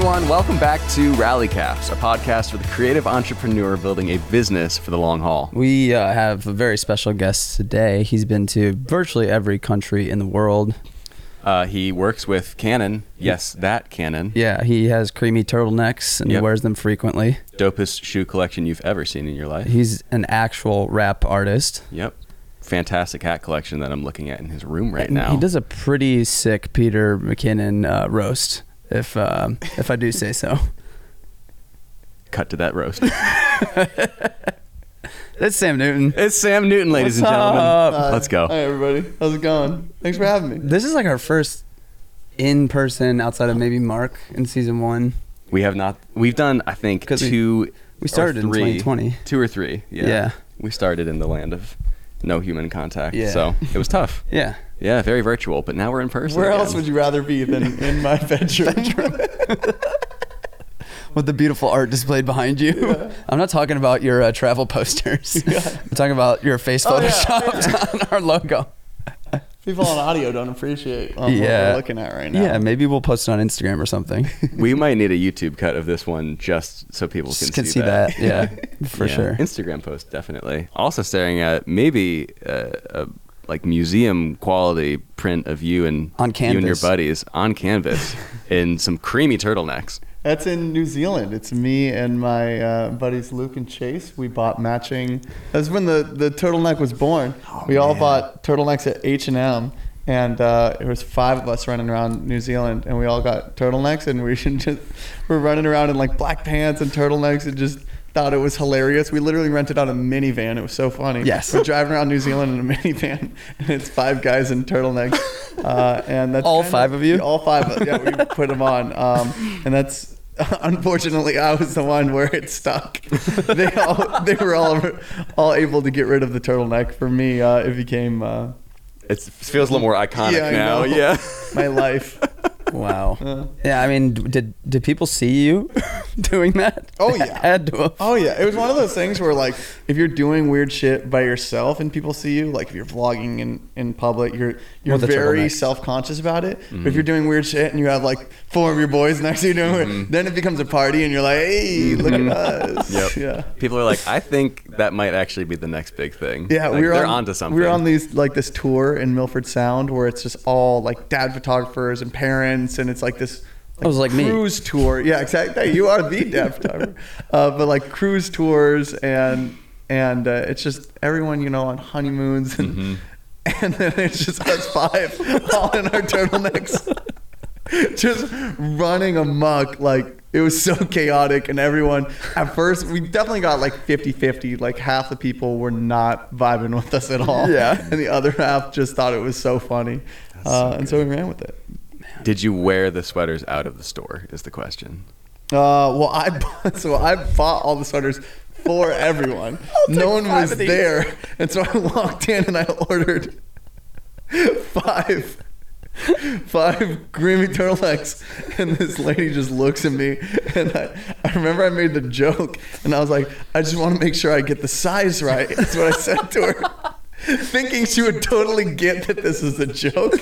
Everyone, welcome back to Rallycaps, a podcast for the creative entrepreneur building a business for the long haul. We uh, have a very special guest today. He's been to virtually every country in the world. Uh, he works with Canon. Yes, that Canon. Yeah, he has creamy turtlenecks and Yep. he wears them frequently. Dopest shoe collection you've ever seen in your life. He's an actual rap artist. Yep. Fantastic hat collection that I'm looking at in his room right now. He does a pretty sick Peter McKinnon uh, roast, if uh, if I do say so. Cut to that roast. That's Sam Newton. it's Sam Newton, ladies What's and gentlemen. up? Let's go. Hi everybody. How's it going? Thanks for having me. This is like our first in person outside of maybe Mark in season one. We have not. We've done, I think, 'Cause we- two. We started or in three, 2020. Two or three. Yeah. Yeah. We started in the land of no human contact. Yeah. So it was tough. Yeah. Yeah, very virtual. But now we're in person. Where again. else would you rather be than in my bedroom? with the beautiful art displayed behind you. I'm not talking about your uh, travel posters. I'm talking about your face Oh, yeah. photoshopped on our logo. People on audio don't appreciate um, what Yeah. we're looking at right now. Yeah, maybe we'll post it on Instagram or something. we might need a YouTube cut of this one just so people can, Can see, see that. Yeah, for Yeah. sure. Instagram post definitely. Also staring at maybe uh, a like museum quality print of you and On you and your buddies on canvas in some creamy turtlenecks. That's in New Zealand. It's me and my uh, buddies Luke and Chase. We bought matching. That's when the, the turtleneck was born. we all bought turtlenecks at H and M, and uh, there was five of us running around New Zealand, and we all got turtlenecks, and we just were running around in like black pants and turtlenecks, and just thought it was hilarious. We literally rented out a minivan. It was so funny. Yes. we're driving around New Zealand in a minivan, and it's five guys in turtlenecks, uh, and that's All kinda- five of you? all five of yeah we put them on um, and that's unfortunately i was the one where it stuck they all they were all all able to get rid of the turtleneck for me uh, it became uh, It's, it feels a little more iconic Yeah, now. Yeah. my life Wow. Uh. Yeah, I mean, did did people see you doing that? Oh, yeah. had to. have. oh yeah it was one of those things where like if you're doing weird shit by yourself and people see you like if you're vlogging in in public you're you're With the very self-conscious about it but if you're doing weird shit and you have like four of your boys next to you doing weird, then it becomes a party and you're like hey look at us Yep. yeah People are like, I think that might actually be the next big thing. Yeah, Like, we were they're on, onto something. We were on these like this tour in Milford Sound where it's just all like dad photographers and parents, and it's like this. It was like me. cruise tour. Yeah, exactly. You are the dad photographer, uh, but like cruise tours and and uh, it's just everyone you know on honeymoons and Mm-hmm. and then it's just us five all in our turtlenecks, just running amok. Like it was so chaotic, and everyone at first we definitely got like 50-50. Like half the people were not vibing with us at all, Yeah. and the other half just thought it was so funny, uh, and so we ran with it. Did you wear the sweaters out of the store? Is the question. Uh, well, I bought, so I bought all the sweaters for everyone. no one was there, and so I walked in and I ordered five, five creamy turtlenecks, and this lady just looks at me, and I, I remember I made the joke, and I was like, I just want to make sure I get the size right. That's what I said to her, thinking she would totally get that this is a joke,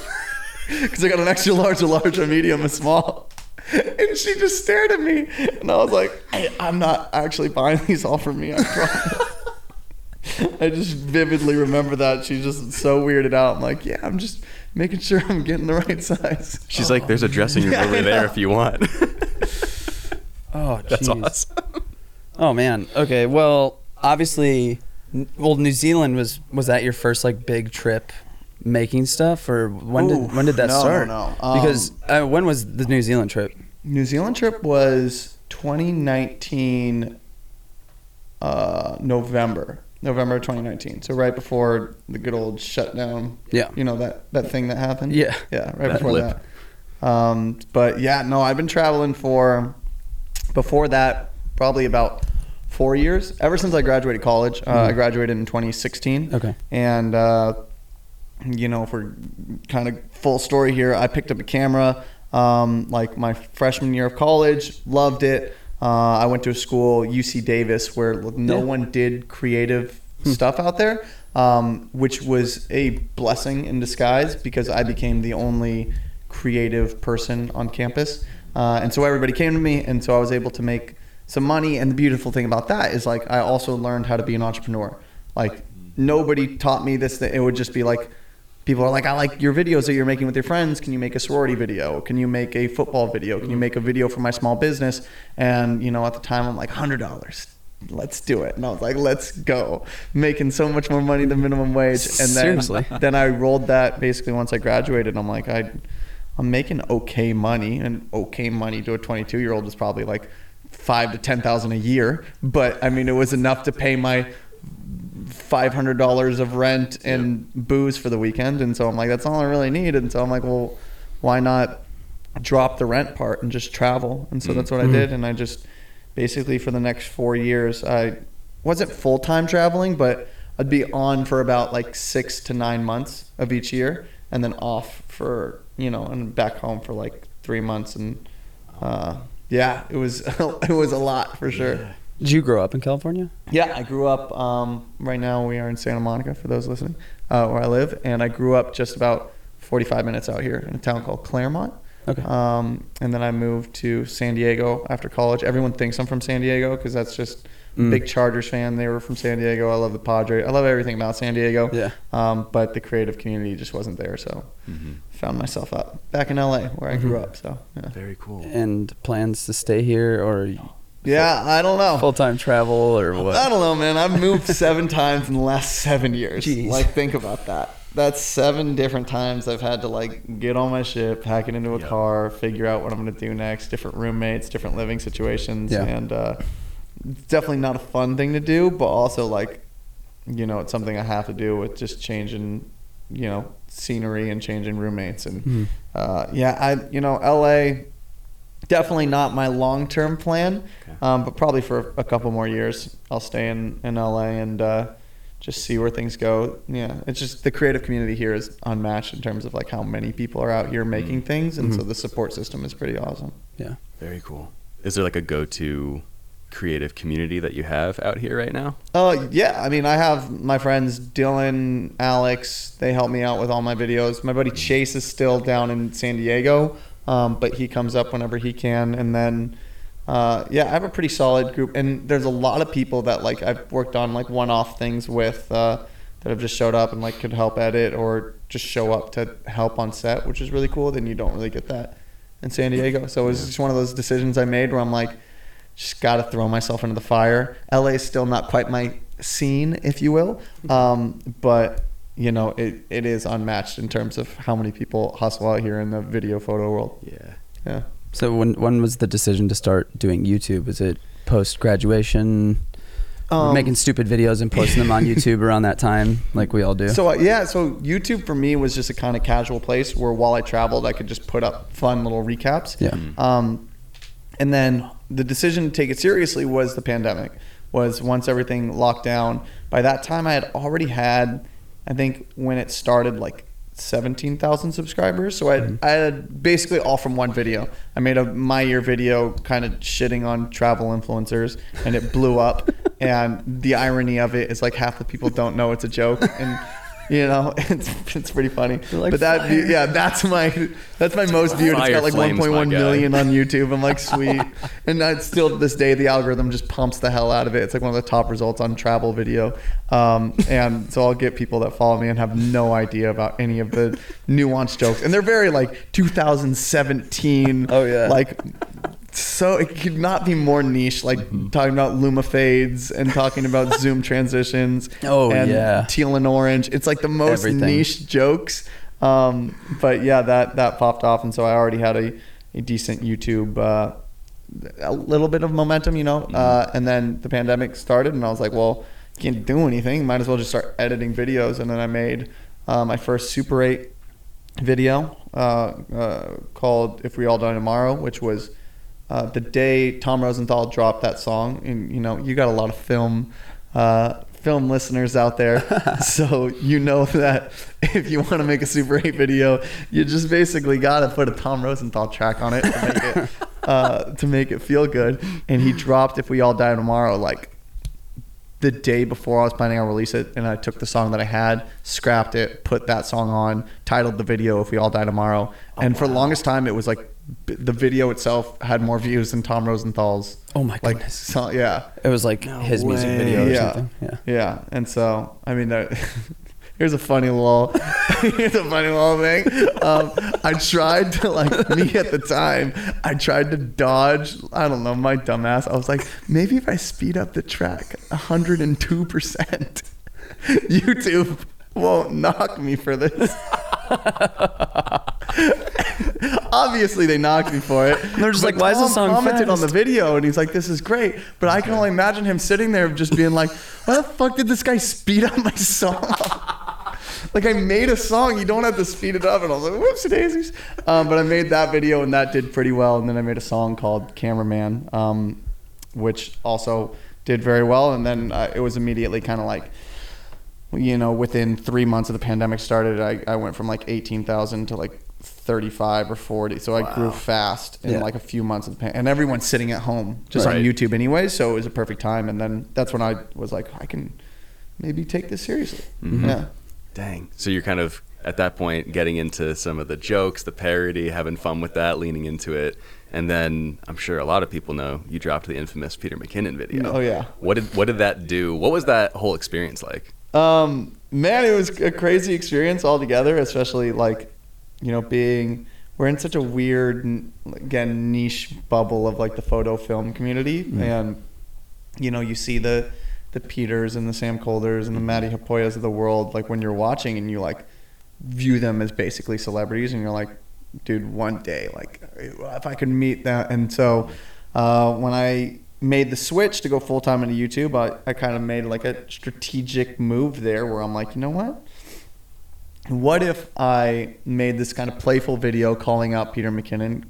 because I got an extra large, a large, a medium, a small. And she just stared at me, and I was like, hey, "I'm not actually buying these all for me. I promise." I just vividly remember that she's just so weirded out. I'm like, "Yeah, I'm just making sure I'm getting the right size." She's like, "There's a dressing room Yeah, over there if you want." Oh, That's jeez. awesome. Oh man. Okay. Well, obviously, well, New Zealand was was that your first like big trip making stuff, or when Ooh, did when did that no, start? no, no. because uh, when was the New Zealand trip? New Zealand trip was 2019 uh, November. November 2019. So right before the good old shutdown. Yeah. You know that that thing that happened. Yeah. Yeah, right That before blip. that. Um, but yeah, no, I've been traveling for before that probably about four years. Ever since I graduated college, uh, I graduated in 2016. Okay. And uh, you know, for kind of full story here, I picked up a camera um, like my freshman year of college, loved it. Uh, I went to a school, UC Davis, where no Yeah. one did creative stuff out there, um, which was a blessing in disguise because I became the only creative person on campus. uh, and so everybody came to me, and so I was able to make some money. And the beautiful thing about that is like I also learned how to be an entrepreneur. Like nobody taught me this. That it would just be like people are like, I like your videos that you're making with your friends. Can you make a sorority video? Can you make a football video? Can you make a video for my small business? And you know, at the time, I'm like, hundred dollars. Let's do it. And I was like, let's go. Making so much more money than minimum wage. And then, Seriously. then I rolled that basically once I graduated. I'm like, I, I'm making okay money, and okay money to a 22 year old is probably like five to ten thousand a year. But I mean, it was enough to pay my five hundred dollars of rent and booze for the weekend, and so I'm like, that's all I really need. And so I'm like, well, why not drop the rent part and just travel? And so that's what I did, and I just basically for the next four years, I wasn't full time traveling, but I'd be on for about like six to nine months of each year, and then off for you know, and back home for like three months, and uh, yeah, it was it was a lot for sure. Did you grow up in California? Yeah, I grew up. Um, right now, we are in Santa Monica for those listening, uh, where I live, and I grew up just about 45 minutes out here in a town called Claremont. Okay. Um, and then I moved to San Diego after college. Everyone thinks I'm from San Diego because that's just Mm. big Chargers fan. They were from San Diego. I love the Padres. I love everything about San Diego. Yeah. Um, but the creative community just wasn't there, so found myself up back in LA where I grew up. So yeah. Very cool. And plans to stay here or Yeah, I don't know. full time travel or what? I don't know, man. I've moved seven times in the last seven years. Jeez. Like, think about that. That's seven different times I've had to like get on my ship, pack it into a Yep. car, figure out what I'm gonna do next, different roommates, different living situations, Yeah. and uh, it's definitely not a fun thing to do, but also like, you know, it's something I have to do with just changing, you know, scenery and changing roommates, and Mhm. uh, yeah, I you know, LA, definitely not my long term plan, Okay. um, but probably for a couple more years, I'll stay in in LA and uh, just see where things go. Yeah, it's just the creative community here is unmatched in terms of like how many people are out here making things, and so the support system is pretty awesome. Yeah. Very cool. Is there like a go-to creative community that you have out here right now? Oh yeah, I mean, I have my friends Dylan, Alex. They help me out with all my videos. My buddy Chase is still down in San Diego, um, but he comes up whenever he can. And then, uh, yeah, I have a pretty solid group. And there's a lot of people that like I've worked on like one-off things with uh, that have just showed up and like could help edit or just show up to help on set, which is really cool. Then you don't really get that in San Diego. So it was just one of those decisions I made where I'm like just got to throw myself into the fire. LA is still not quite my scene, if you will, um, but you know it, it is unmatched in terms of how many people hustle out here in the video photo world. Yeah. Yeah. So when when was the decision to start doing YouTube? Was it post graduation? Um, making stupid videos and posting them on YouTube around that time, like we all do. So uh, yeah, so YouTube for me was just a kind of casual place where while I traveled, I could just put up fun little recaps. Yeah. Um, and then the decision to take it seriously was the pandemic. Was once everything locked down. By that time, I had already had, I think when it started, like seventeen thousand subscribers. So I, Mm-hmm. I had basically all from one video. I made a my year video, kind of shitting on travel influencers, and it blew up. and the irony of it is like half the people don't know it's a joke, and you know it's it's pretty funny. like, but that "Fire." yeah, that's my that's my most viewed. It's got like flames, 1.1 my guy. million on YouTube. I'm like, sweet. and I, still to this day, the algorithm just pumps the hell out of it. It's like one of the top results on travel video. Um, and so I'll get people that follow me and have no idea about any of the nuanced jokes. And they're very like 2017. Oh, yeah. Like, so it could not be more niche, like Mm-hmm. talking about luma fades and talking about zoom transitions. Oh, and yeah. teal and orange. It's like the most Everything. niche jokes. Um, but yeah, that that popped off, and so I already had a, a decent YouTube, uh, a little bit of momentum, you know. Uh, and then the pandemic started, and I was like, well, can't do anything. Might as well just start editing videos. And then I made uh, my first Super 8 video uh, uh, called "If We All Die Tomorrow," which was uh, the day Tom Rosenthal dropped that song. And you know, you got a lot of film. Uh, film listeners out there so you know that if you want to make a super 8 video you just basically got to put a tom rosenthal track on it to make it uh, to make it feel good and he dropped if we all die tomorrow like the day before I was planning on release it, and I took the song that I had, scrapped it, put that song on, titled the video "If We All Die Tomorrow," and for the longest time it was like the video itself had more views than Tom Rosenthal's. Oh my like, goodness. so, yeah, It was like No his music video or yeah, something. Yeah. yeah, and so I mean, there, here's a funny little, here's a funny little thing. Um, I tried to like me at the time. I tried to dodge. I don't know my dumbass. I was like, maybe if I speed up the track 102 percent, YouTube won't knock me for this. Obviously, they knocked me for it. And They're just But like, "Why is this song commented on the video, and he's like, "This is great," but I can only imagine him sitting there just being like, "Why the fuck did this guy speed up my song?" like I made a song, you don't have to speed it up, and I was like, "Whoops, daisies!" Um, but I made that video, and that did pretty well. And then I made a song called "Cameraman," um, which also did very well. And then uh, it was immediately kind of like you know, within three months of the pandemic started, I, I went from like 18,000 to like 35 or 40. So I grew fast in Yeah. like a few months of the pan- and everyone's sitting at home just Right. on YouTube anyway. So it was a perfect time. And then that's when I was like, I can maybe take this seriously. Mhm. Yeah. Dang. So you're kind of at that point getting into some of the jokes, the parody, having fun with that, leaning into it. And then I'm sure a lot of people know you dropped the infamous Peter McKinnon video. Oh, yeah. What did what did that do? What was that whole experience like? Um, man, it was a crazy experience altogether, especially like, you know, being we're in such a weird, again, niche bubble of like the photo film community, and you know, you see the the Peters and the Sam Kolders and the Matti Haapojas of the world, like when you're watching and you like view them as basically celebrities, and you're like, dude, one day, like if I could meet that, and so uh, when I made the switch to go full time into YouTube, I, I kind of made like a strategic move there where I'm like, you know what? What if I made this kind of playful video calling out Peter McKinnon,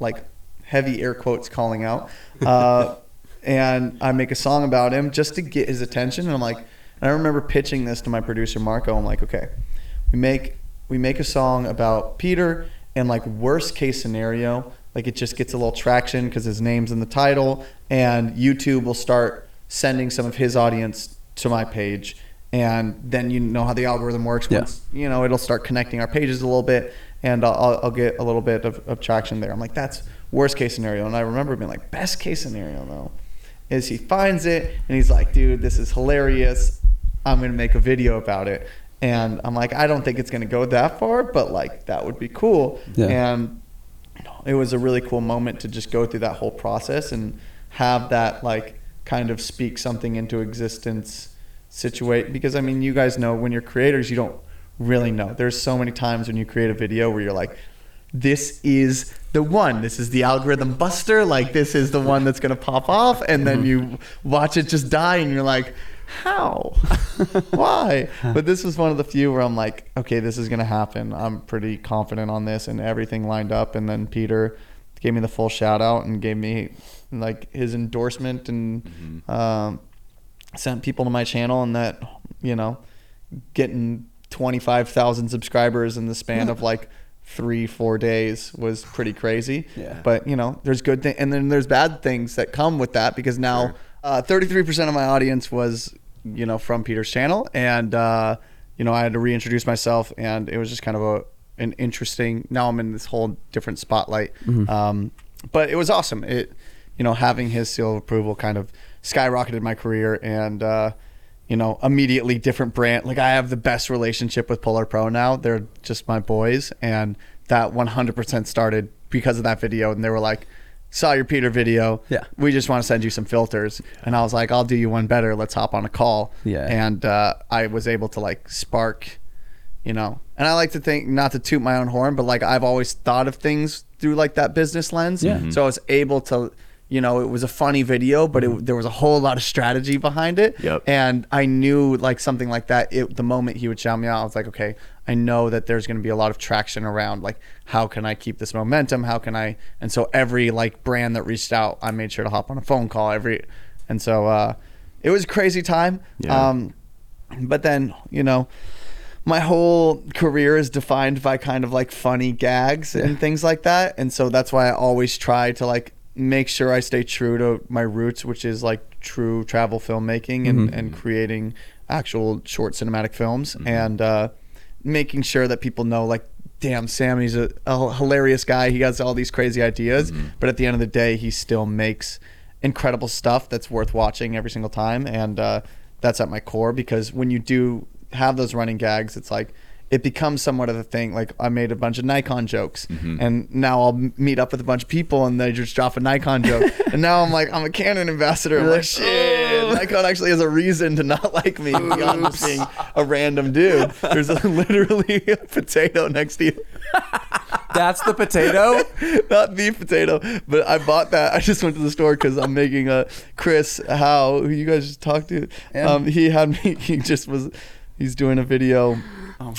like heavy air quotes calling out, uh, and I make a song about him just to get his attention? And I'm like, and I remember pitching this to my producer Marco. I'm like, okay, we make we make a song about Peter, and like worst case scenario, like it just gets a little traction because his name's in the title, and YouTube will start sending some of his audience to my page, and then you know how the algorithm works. Yeah. Once you know, it'll start connecting our pages a little bit, and I'll, I'll- I'll get a little bit of, of traction there. I'm like, that's worst case scenario, and I remember being like, best case scenario though, is he finds it and he's like, dude, this is hilarious. I'm gonna make a video about it. And I'm like, I don't think it's gonna go that far, but like that would be cool. Yeah. And it was a really cool moment to just go through that whole process and have that like kind of speak something into existence situate because I mean you guys know when you're creators you don't really know. There's so many times when you create a video where you're like this is the one. This is the algorithm buster. Like this is the one that's gonna pop off, and then mm-hmm. you watch it just die, and you're like, how? Why? But this was one of the few where I'm like, okay, this is gonna happen. I'm pretty confident on this, and everything lined up. And then Peter gave me the full shout out and gave me like his endorsement and um, sent people to my channel, and that you know, getting 25,000 subscribers in the span of like three, four days was pretty crazy. Yeah. But you know, there's good things, and then there's bad things that come with that because now Sure. Uh, 33% of my audience was, you know, from Peter's channel, and uh, you know, I had to reintroduce myself, and it was just kind of a an interesting. Now I'm in this whole different spotlight, um, but it was awesome. It, you know, having his seal of approval kind of skyrocketed my career, and uh, you know, immediately different brand. Like I have the best relationship with PolarPro now. They're just my boys, and that 100% started because of that video. And they were like, "Saw your Peter video. Yeah. we just want to send you some filters." And I was like, "I'll do you one better. Let's hop on a call." Yeah. and uh, I was able to like spark, you know. And I like to think not to toot my own horn, but like I've always thought of things through like that business lens. Yeah. So I was able to. You know, it was a funny video, but it, there was a whole lot of strategy behind it. Yep. And I knew like something like that. It, the moment he would shout me out, I was like, okay, I know that there's going to be a lot of traction around like how can I keep this momentum? How can I? And so every like brand that reached out, I made sure to hop on a phone call every. And so uh, it was a crazy time. Yeah. Um, but then you know, my whole career is defined by kind of like funny gags and things like that. And so that's why I always try to like make sure I stay true to my roots, which is like true travel filmmaking and, and creating actual short cinematic films and uh, making sure that people know like damn sammy's a, a hilarious guy. He has all these crazy ideas. But at the end of the day he still makes incredible stuff that's worth watching every single time. And uh, that's at my core because when you do have those running gags it's like it becomes somewhat of a thing like i made a bunch of nikon jokes and now i'll meet up with a bunch of people and they just drop a nikon joke and now i'm like i'm a canon ambassador i'm like shit nikon actually has a reason to not like me beyond just being a random dude there's a, literally a potato next to you That's the potato. not the potato, but I bought that. I just went to the store because I'm making a Chris Hau, who you guys just talked to. Um, he had me. He just was. He's doing a video.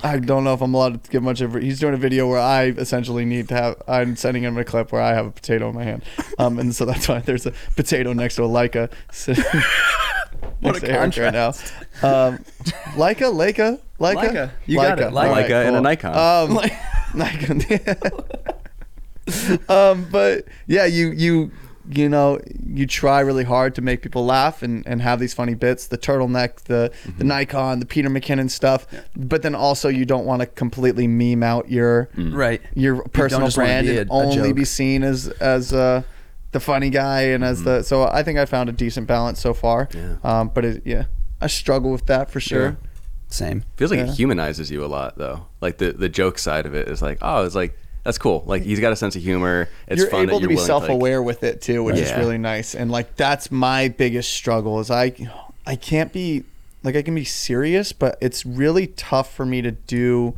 I don't know if I'm allowed to give much of it. He's doing a video where I essentially need to have. I'm sending him a clip where I have a potato in my hand, um, and so that's why there's a potato next to a Leica. sitting next a to Eric right now. Um, Leica, Leica, Leica, Leica. You got it. All Leica. Leica and a Nikon. Um, Nikon. um, but yeah, you you you know you try really hard to make people laugh and, and have these funny bits. The turtleneck, the the Nikon, the Peter McKinnon stuff. But then also you don't want to completely meme out your Right. your personal just wanna brand and a- a only joke. be seen as as uh, the funny guy and as the. So I think I found a decent balance so far. Yeah. Um, but it, yeah, I struggle with that for sure. Yeah. Same. Feels like Yeah. it humanizes you a lot, though. Like the the joke side of it is like, oh, it's like that's cool. Like he's got a sense of humor. It's you're fun that able to you're be willing like- self-aware with it too, which is really nice. And like that's my biggest struggle is I I can't be like I can be serious, but it's really tough for me to do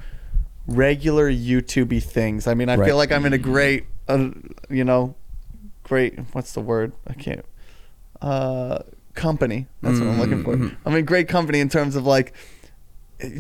regular YouTubey things. I mean, I Right. feel like I'm in a great uh, you know, great what's the word? I can't uh company. That's what I'm looking for. Mhm. I'm in great company in terms of like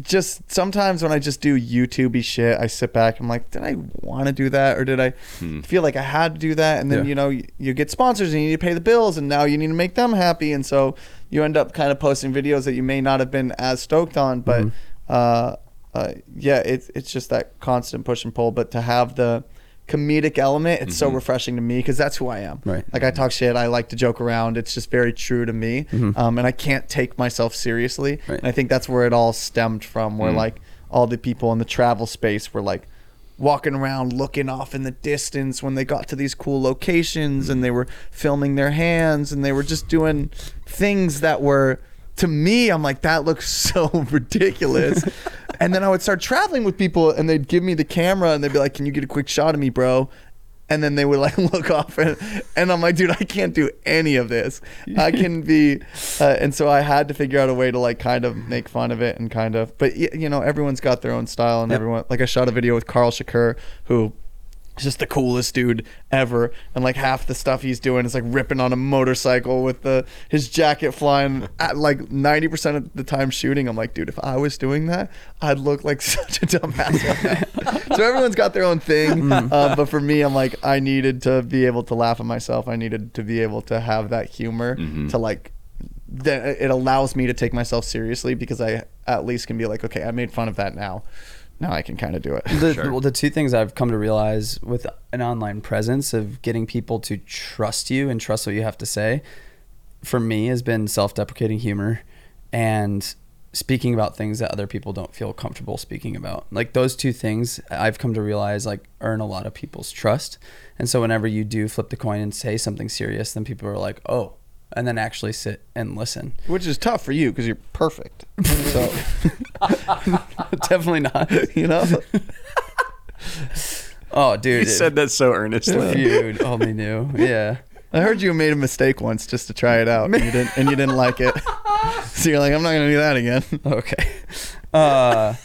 just sometimes when I just do YouTubey shit, I sit back. I'm like, did I want to do that, or did I Hmm. feel like I had to do that? And then Yeah. you know, you, you get sponsors and you need to pay the bills, and now you need to make them happy, and so you end up kind of posting videos that you may not have been as stoked on. But Mhm. uh, uh, yeah, it's it's just that constant push and pull. But to have the comedic element, it's so Mhm. refreshing to me because that's who I am. Right. Like I talk shit, I like to joke around. It's just very true to me, Mhm. um, and I can't take myself seriously. Right. And I think that's where it all stemmed from. Where Mm. like all the people in the travel space were like walking around looking off in the distance when they got to these cool locations and they were filming their hands and they were just doing things that were to me I'm like that looks so ridiculous. and then I would start traveling with people and they'd give me the camera and they'd be like, "Can you get a quick shot of me, bro?" And then they would like look off and, and I'm like, dude, I can't do any of this. I can be, uh, and so I had to figure out a way to like kind of make fun of it and kind of, but you know, everyone's got their own style and Yep. everyone, like I shot a video with Karl Shakur who is just the coolest dude ever. And like half the stuff he's doing is like ripping on a motorcycle with the, his jacket flying at like 90% of the time shooting. I'm like, dude, if I was doing that, I'd look like such a dumbass so everyone's got their own thing. Uh, but for me, I'm like, I needed to be able to laugh at myself. I needed to be able to have that humor Mhm. to like, that it allows me to take myself seriously because I at least can be like, okay, I made fun of that now. Now I can kind of do it. The, Sure. well, the two things I've come to realize with an online presence of getting people to trust you and trust what you have to say, for me, has been self-deprecating humor and speaking about things that other people don't feel comfortable speaking about. Like those two things, I've come to realize like earn a lot of people's trust. And so whenever you do flip the coin and say something serious, then people are like, "Oh," and then actually sit and listen. Which is tough for you because you're perfect. So, Definitely not. you know? Oh, dude. He said that so earnestly. if you only knew. Yeah. I heard you made a mistake once just to try it out, and you didn't, and you didn't like it. So you're like, I'm not gonna do that again. Okay. Uh,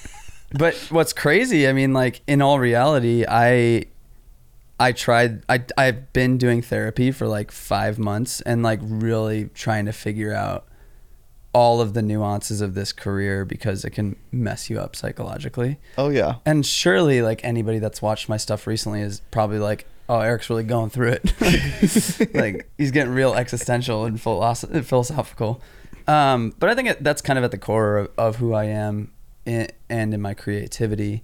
but what's crazy? I mean, like in all reality, I I tried. I I've been doing therapy for like five months and like really trying to figure out all of the nuances of this career because it can mess you up psychologically. Oh yeah. And surely, like anybody that's watched my stuff recently is probably like, "Oh, Eric's really going through it. like he's getting real existential and philosoph- philosophical." Um, but I think it, that's kind of at the core of, of who I am in, and in my creativity.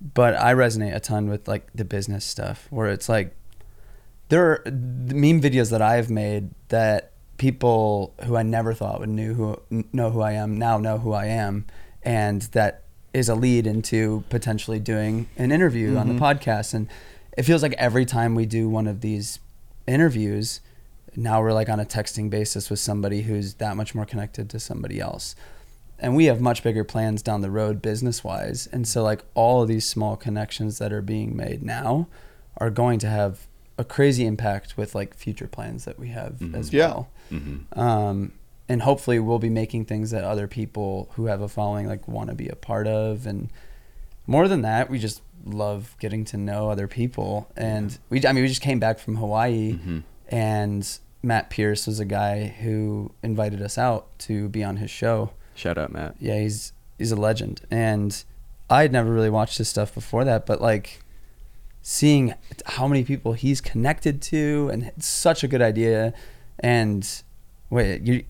But I resonate a ton with like the business stuff, where it's like there are the meme videos that I've made that people who I never thought would knew who know who I am now know who I am, and that is a lead into potentially doing an interview on the Mhm. podcast. And it feels like every time we do one of these interviews, now we're like on a texting basis with somebody who's that much more connected to somebody else. And we have much bigger plans down the road business wise. And so like all of these small connections that are being made now are going to have a crazy impact with like future plans that we have Mhm. as Yeah. well. Mm-hmm. Um, and hopefully we'll be making things that other people who have a following like want to be a part of and more than that we just love getting to know other people and we i mean we just came back from hawaii Mhm. and matt pierce was a guy who invited us out to be on his show Shout out, Matt. yeah he's he's a legend and i had never really watched his stuff before that but like seeing how many people he's connected to and such a good idea and wait you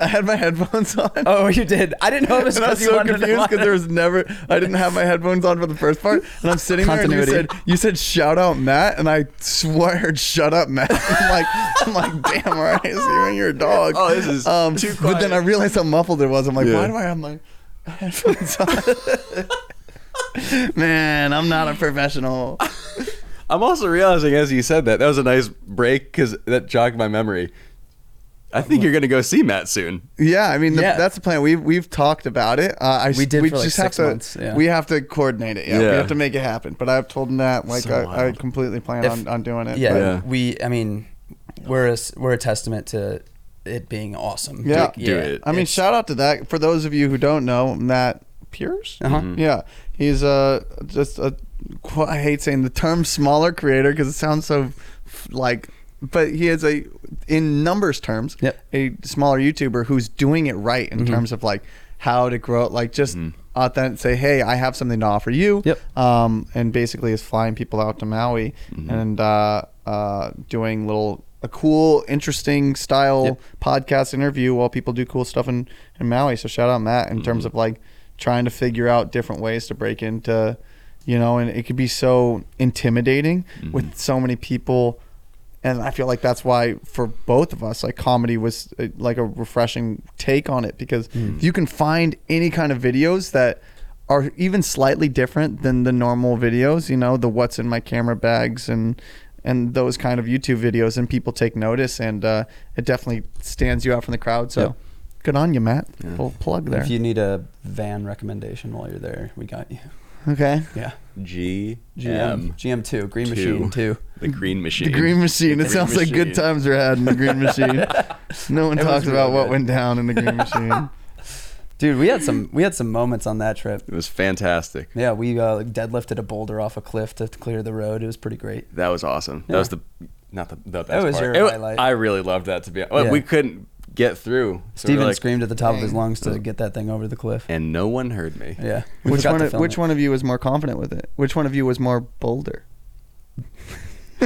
I had my headphones on. Oh, you did. I didn't know it was and I was because you so confused because there was never I didn't have my headphones on for the first part, and I'm sitting there and you said you said shout out Matt, and I swore I heard shut up Matt. I'm like I'm like damn, all right, Steven, you're a dog. Oh, this is um, too But then I quiet. realized how muffled it was. I'm like, Yeah. why do I have my headphones on? Man, I'm not a professional. I'm also realizing as you said that that was a nice break because that jogged my memory. I think you're gonna go see Matt soon. Yeah, I mean the, Yeah. that's the plan. We've we've talked about it. Uh, I We did we for, like, just six have to months, yeah. we have to coordinate it. Yeah, we Yeah. have to make it happen. But I've told him that like So I, I wild. completely plan If- on, on doing it. yeah, but- Yeah. we. I mean, we're a, s- we're a testament to it being awesome. Yeah. Like, Do it. I mean, it's- shout out to that. For those of you who don't know, Matt Pierce. Uh-huh. Mhm. Yeah, he's uh just a. qu- I hate saying the term smaller creator because it sounds so f- like, but he is a in numbers terms Yep. a smaller YouTuber who's doing it right in Mhm. terms of like how to grow. Like just Mhm. authentic. Say, hey, I have something to offer you. Yep. Um, and basically is flying people out to Maui Mhm. and uh, uh, doing little a cool, interesting style Yep. podcast interview while people do cool stuff in, in Maui. So shout out Matt in terms Mhm. of like trying to figure out different ways to break into, you know, and it could be so intimidating Mhm. with so many people. And I feel like that's why for both of us, like comedy was uh, like a refreshing take on it because Mm. if you can find any kind of videos that are even slightly different than the normal videos, you know, the what's in my camera bags and and those kind of YouTube videos, and people take notice, and uh, it definitely stands you out from the crowd. So, Yeah. good on you, Matt. Yeah. Full plug there. If you need a van recommendation while you're there, we got you. okay. Yeah. G GM GM two Green two. Machine two. the Green Machine. The Green Machine. The It Green sounds like good Machine. times were had in the Green Machine. No one It was talks about real what good. went down in the Green Machine. Dude, we had some we had some moments on that trip. It was fantastic. Yeah, we uh, like deadlifted a boulder off a cliff to clear the road. It was pretty great. That was awesome. Yeah. That was the not the, the best was part. your It wa- highlight. I really loved that to be. Well, Yeah. We couldn't get through. So we Steven like- screamed at the top of his lungs to get that thing over the cliff. and no one heard me. Yeah. We Which one? Of, which it. one of you was more confident with it? Which one of you was more bolder?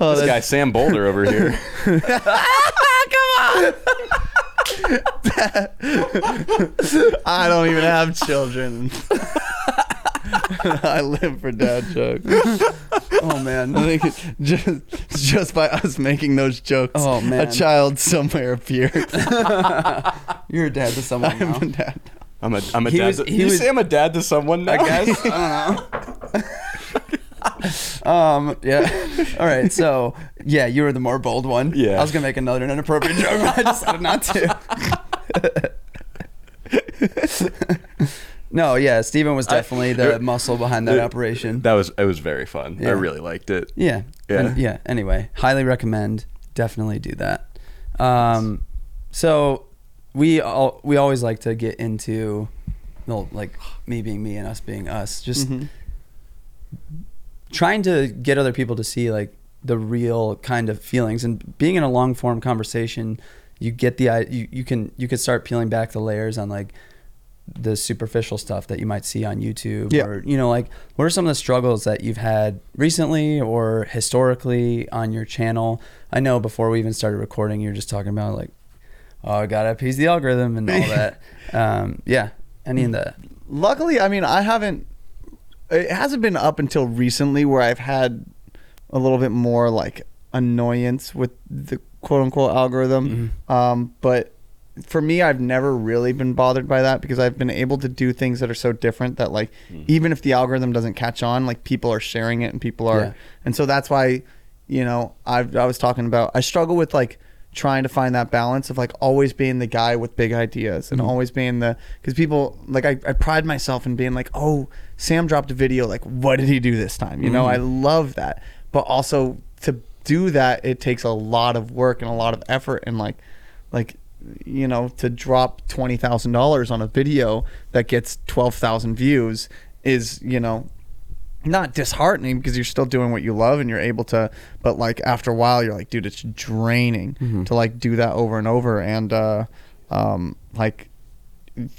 oh, This guy Sam Boulder over here. Come on. I don't even have children. I live for dad jokes. Oh man. I think it- just just by us making those jokes, Oh, man. a child somewhere appeared. You're a dad to someone I'm now. a dad. I'm a I'm a He dad. was- to, he you was- say I'm a dad to someone now? I guess. I don't know. um. Yeah. All right. So yeah, you were the more bold one. Yeah. I was gonna make another inappropriate joke, but I decided not to. No. Yeah. Steven was I- definitely the it- muscle behind that it- operation. That was it was very fun. Yeah. I really liked it. yeah. Yeah. And- yeah. Anyway, highly recommend. Definitely do that. Um. So we all we always like to get into, well, like me being me and us being us. Just Mhm. trying to get other people to see like the real kind of feelings and being in a long form conversation you get the i- you, you can you can start peeling back the layers on like the superficial stuff that you might see on YouTube Yeah. or you know like what are some of the struggles that you've had recently or historically on your channel I know before we even started recording you were just talking about like oh I gotta appease the algorithm and all that um, yeah any of that Luckily, I mean, I haven't. It hasn't been up until recently where I've had a little bit more like annoyance with the quote unquote algorithm. Um, but for me, I've never really been bothered by that because I've been able to do things that are so different that like mm-hmm. even if the algorithm doesn't catch on, like people are sharing it and people are, Yeah. and so that's why, you know, I I was talking about I struggle with like trying to find that balance of like always being the guy with big ideas and mm-hmm. always being the because people like I, I pride myself in being like oh sam dropped a video like what did he do this time? You know i mm-hmm. love that. But also to do that it takes a lot of work and a lot of effort and like like you know to drop $20000 on a video that gets 12000 views is you know not disheartening because you're still doing what you love and you're able to but like after a while you're like dude it's draining to like do that over and over. And uh um like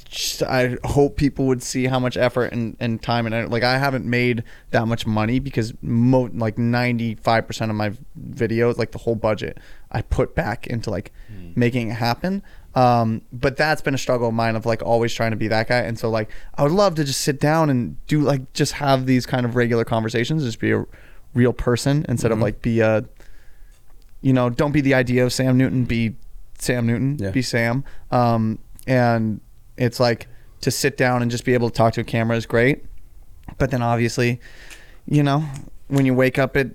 just- I hope people would see how much effort and, and time and like I haven't made that much money because mo- like 95% of my videos like the whole budget I put back into like making it happen. Um but that's been a struggle of mine of like always trying to be that guy. And so like I would love to just sit down and do like just have these kind of regular conversations just be a real person instead of like be a you know don't be the idea of Sam Newton be Sam Newton Yeah. be Sam. Um and it's like to sit down and just be able to talk to a camera is great. But then obviously you know when you wake up at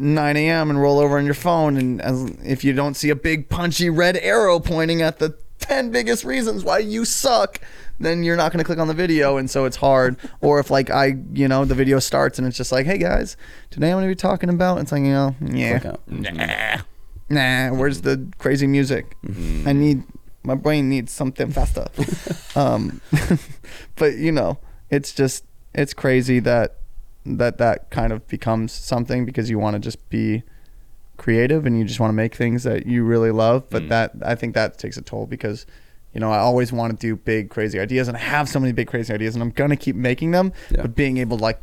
9 a.m. and roll over on your phone, and as, if you don't see a big punchy red arrow pointing at the 10 biggest reasons why you suck, then you're not going to click on the video, and so it's hard. or if, like, I, you know, the video starts and it's just like, hey guys, today I'm going to be talking about, it's like, you know, yeah, nah, nah, where's the crazy music? I need, my brain needs something faster. um, but, you know, it's just, it's crazy that that that kind of becomes something because you want to just be creative and you just want to make things that you really love but Mm. that i think that takes a toll because you know i always want to do big crazy ideas and i have so many big crazy ideas and i'm gonna keep making them Yeah. but being able to like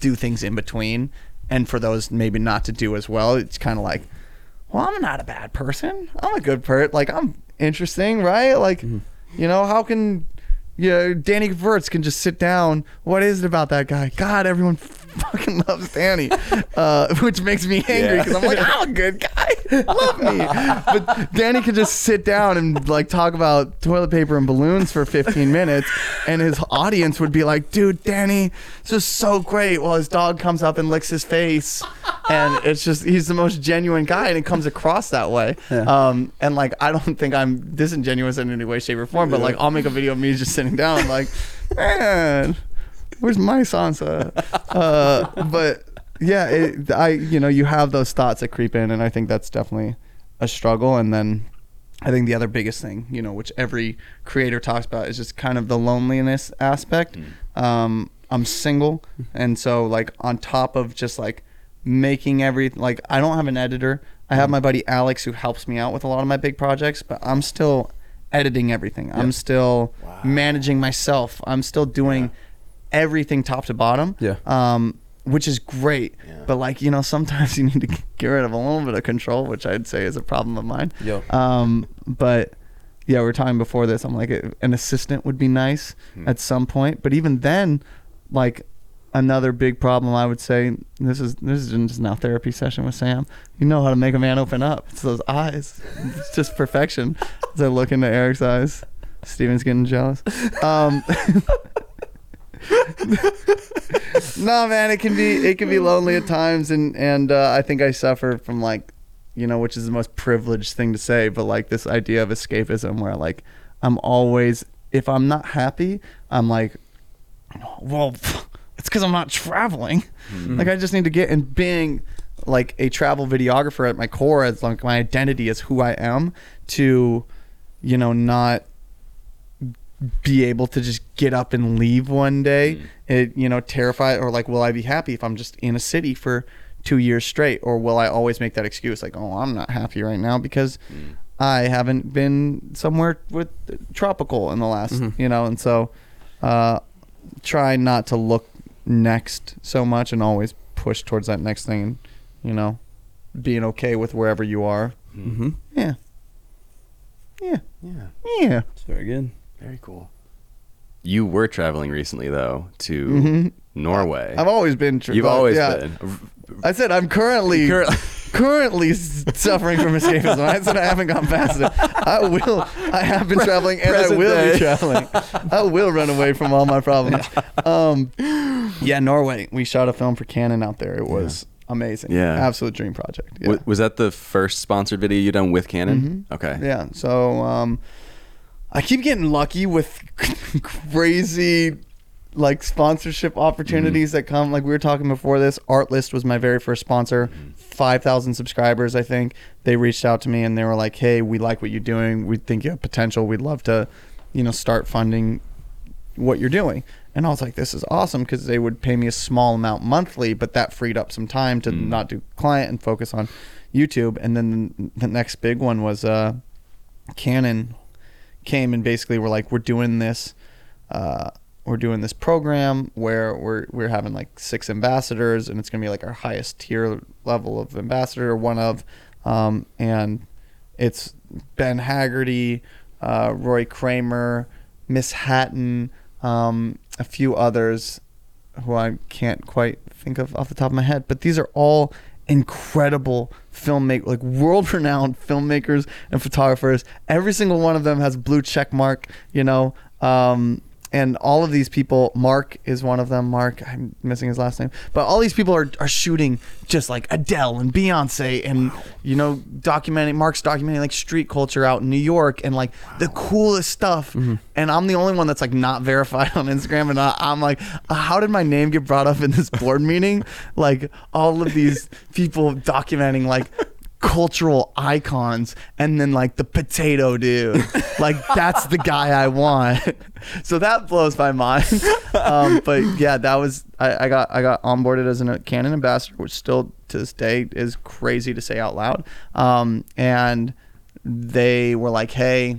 do things in between and for those maybe not to do as well it's kind of like well i'm not a bad person i'm a good person like i'm interesting right like you know how can know, Danny Gevirtz can just sit down. What is it about that guy? God, everyone fucking loves Danny, uh, which makes me angry Yeah. because I'm like, I'm a good guy, love me. But Danny can just sit down and like talk about toilet paper and balloons for 15 minutes, and his audience would be like, dude, Danny, this is so great. While his dog comes up and licks his face, and it's just he's the most genuine guy, and it comes across that way. Yeah. Um, and like I don't think I'm disingenuous in any way, shape, or form, but like I'll make a video of me just sitting down, like, man, where's my Sansa? Uh, but yeah, it, I you know you have those thoughts that creep in, and I think that's definitely a struggle. And then I think the other biggest thing, you know, which every creator talks about, is just kind of the loneliness aspect. Um, I'm single, and so like on top of just like making every like I don't have an editor. I have my buddy Alex who helps me out with a lot of my big projects, but I'm still editing everything. I'm still managing myself. I'm still doing everything top to bottom. Yeah. Um, which is great. Yeah. But like, you know, sometimes you need to get rid of a little bit of control, which I'd say is a problem of mine. Yo. Um, but yeah, we are talking before this. I'm like, an assistant would be nice at some point, but even then, like another big problem I would say this is this is just now therapy session with Sam. You know how to make a man open up. It's those eyes. It's just perfection. As I look into Eric's eyes, Steven's getting jealous. Um, no, man, it can be it can be lonely at times, and and uh, I think I suffer from like, you know, which is the most privileged thing to say, but like this idea of escapism, where like I'm always if I'm not happy, I'm like, well, it's because I'm not traveling. Mm-hmm. Like I just need to get and being like a travel videographer at my core as like my identity is who I am to, you know, not be able to just get up and leave one day. Mm-hmm. It you know terrified or like will i be happy if i'm just in a city for two years straight? Or will i always make that excuse like oh i'm not happy right now because mm. i haven't been somewhere with tropical in the last mm-hmm. you know? And so uh try not to look next so much and always push towards that next thing and you know being okay with wherever you are Mm-hmm. yeah yeah Yeah, yeah It's very good. very cool. You were traveling recently though to Mhm. Norway. i've always been tr- You've always yeah. been. I said I'm currently Current- currently suffering from escapism. I said I haven't gone past it. I will. I have been traveling, and I will day. be traveling. I will run away from all my problems. Um, yeah, Norway. We shot a film for Canon out there. It was amazing. Yeah. absolute dream project. Yeah. W- was that the first sponsored video you done with Canon? Okay. Mm-hmm. Yeah. So um, I keep getting lucky with crazy like sponsorship opportunities that come. Like we were talking before this, Artlist was my very first sponsor. Five thousand subscribers, I think. They reached out to me and they were like, "Hey, we like what you're doing. We think you have potential. We'd love to, you know, start funding what you're doing." And I was like, "This is awesome" because they would pay me a small amount monthly, but that freed up some time to not do client and focus on YouTube. And then the next big one was uh, Canon came and basically were like, "We're doing this." Uh, we're doing this program where we're we're having like six ambassadors, and it's gonna be like our highest tier level of ambassador, one of, um, and it's Ben Haggerty, uh, Roy Kramer, Miss Hatton, um, a few others who I can't quite think of off the top of my head, but these are all incredible filmmakers, like world-renowned filmmakers and photographers. Every single one of them has blue check mark, you know. Um, and all of these people, Mark is one of them. Mark, I'm missing his last name, but all these people are, are shooting just like Adele and Beyonce, and you know, documenting. Mark's documenting like street culture out in New York and like the coolest stuff. And I'm the only one that's like not verified on Instagram, and I, I'm like, uh, how did my name get brought up in this board meeting? Like all of these people documenting like cultural icons and then like the potato dude. Like that's the guy i want. So that blows my mind. Um, but yeah that was I, I got i got onboarded as a canon ambassador which still to this day is crazy to say out loud. Um, and they were like hey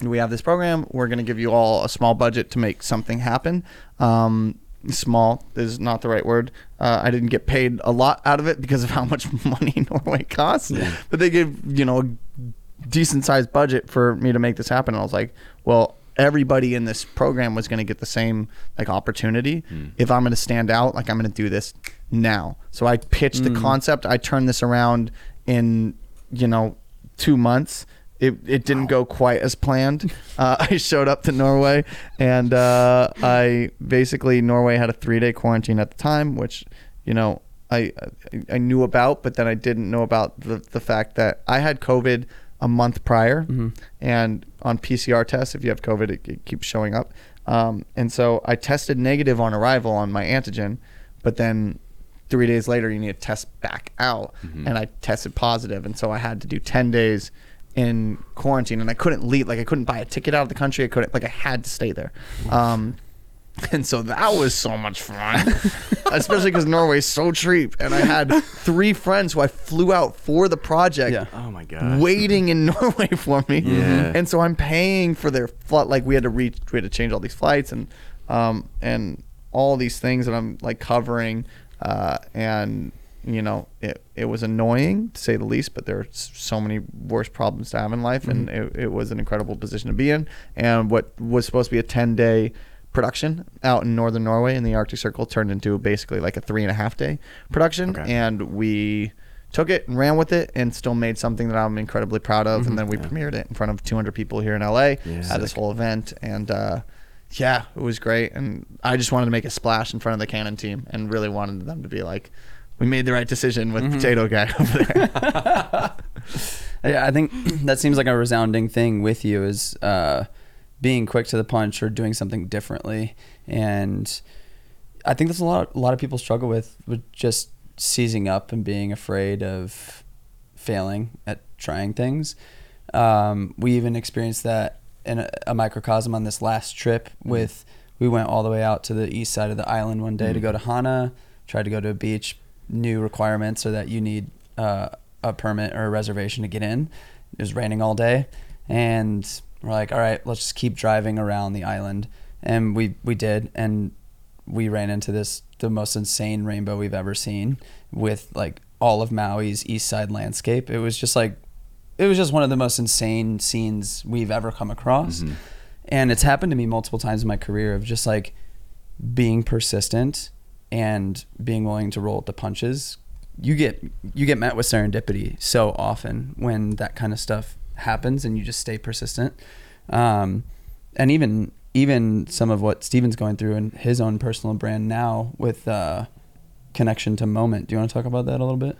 we have this program. We're going to give you all a small budget to make something happen. Um, small is not the right word. Uh, i didn't get paid a lot out of it because of how much money norway costs. But they gave you know a decent sized budget for me to make this happen. And i was like well everybody in this program was going to get the same like opportunity. If i'm going to stand out like i'm going to do this now. So i pitched the concept. I turned this around in you know two months it, it didn't go quite as planned. Uh, I showed up to Norway, and uh, I basically Norway had a three day quarantine at the time, which you know I I- I knew about, but then I didn't know about the the fact that I had COVID a month prior, and on PCR tests, if you have COVID, it, it keeps showing up. Um, and so I tested negative on arrival on my antigen, but then three days later you need to test back out, and I tested positive, and so I had to do ten days in quarantine and I couldn't leave like I couldn't buy a ticket out of the country I couldn't like I had to stay there um and so that was so much fun especially because Norway's so cheap and I had three friends who I flew out for the project Yeah. Oh my god. waiting in Norway for me. Yeah. And so I'm paying for their flight. Like we had to reach, we had to change all these flights and, um, and all these things that I'm like covering. Uh, and you know, it, it was annoying to say the least, but there are so many worse problems to have in life. And it, it was an incredible position to be in. And what was supposed to be a 10 day production out in northern Norway in the Arctic Circle turned into basically like a three and a half day production. Okay. And we took it and ran with it and still made something that I'm incredibly proud of. And then we premiered it in front of 200 people here in LA Yeah. at this whole event. And uh, yeah, it was great. And I just wanted to make a splash in front of the Canon team and really wanted them to be like, we made the right decision with Potato Guy over there. Yeah, I think that seems like a resounding thing with you is uh, being quick to the punch or doing something differently, and I think that's a lot. A lot of people struggle with with just seizing up and being afraid of failing at trying things. Um, we even experienced that in a, a microcosm on this last trip. With we went all the way out to the east side of the island one day to go to Hana. Tried to go to a beach. New requirements so that you need uh, a permit or a reservation to get in. It was raining all day, and we're like, all right, let's just keep driving around the island, and we we did, and we ran into this the most insane rainbow we've ever seen with like all of Maui's east side landscape. It was just like it was just one of the most insane scenes we've ever come across. And it's happened to me multiple times in my career of just like being persistent and being willing to roll with the punches you get you get met with serendipity so often when that kind of stuff happens and you just stay persistent. Um, and even even some of what Steven's going through in his own personal brand now with uh, connection to moment. Do you want to talk about that a little bit?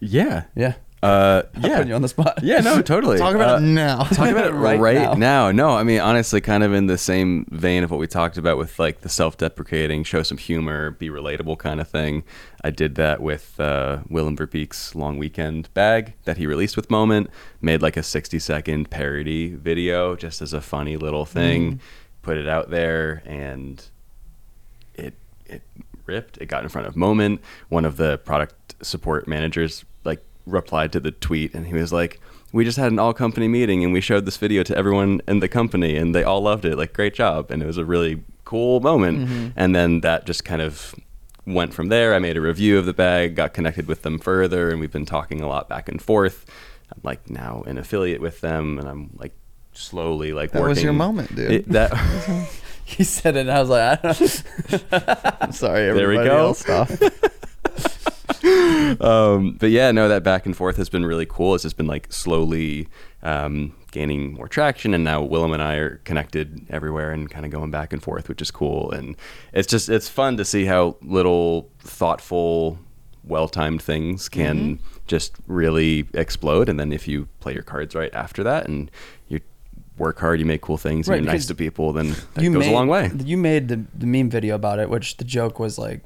Yeah. Yeah. Uh, yeah. putting you on the spot. Yeah, no, totally. Talk about Uh, it now. talk about it right, Right now. now. No, I mean honestly, kind of in the same vein of what we talked about with like the self-deprecating, show some humor, be relatable kind of thing. I did that with uh, Willem Verbeek's Long Weekend bag that he released with Moment. Made like a 60-second parody video just as a funny little thing. Put it out there, and it it ripped. It got in front of Moment. One of the product support managers replied to the tweet, and he was like, "We just had an all company meeting, and we showed this video to everyone in the company, and they all loved it. Like, great job!" And it was a really cool moment. Mm-hmm. And then that just kind of went from there. I made a review of the bag, got connected with them further, and we've been talking a lot back and forth. I'm like now an affiliate with them, and I'm like slowly like That working. was your moment, dude. It- that He said it, and I was like, I don't I'm sorry, There we go. else. Um, but yeah, no, that back and forth has been really cool. It's just been like slowly um, gaining more traction, and now Willem and I are connected everywhere and kind of going back and forth, which is cool. And it's just it's fun to see how little thoughtful, well-timed things can just really explode. And then if you play your cards right after that, and you work hard, you make cool things, Right, and you're nice to people, then that goes made, a long way. You made the, the meme video about it, which the joke was like,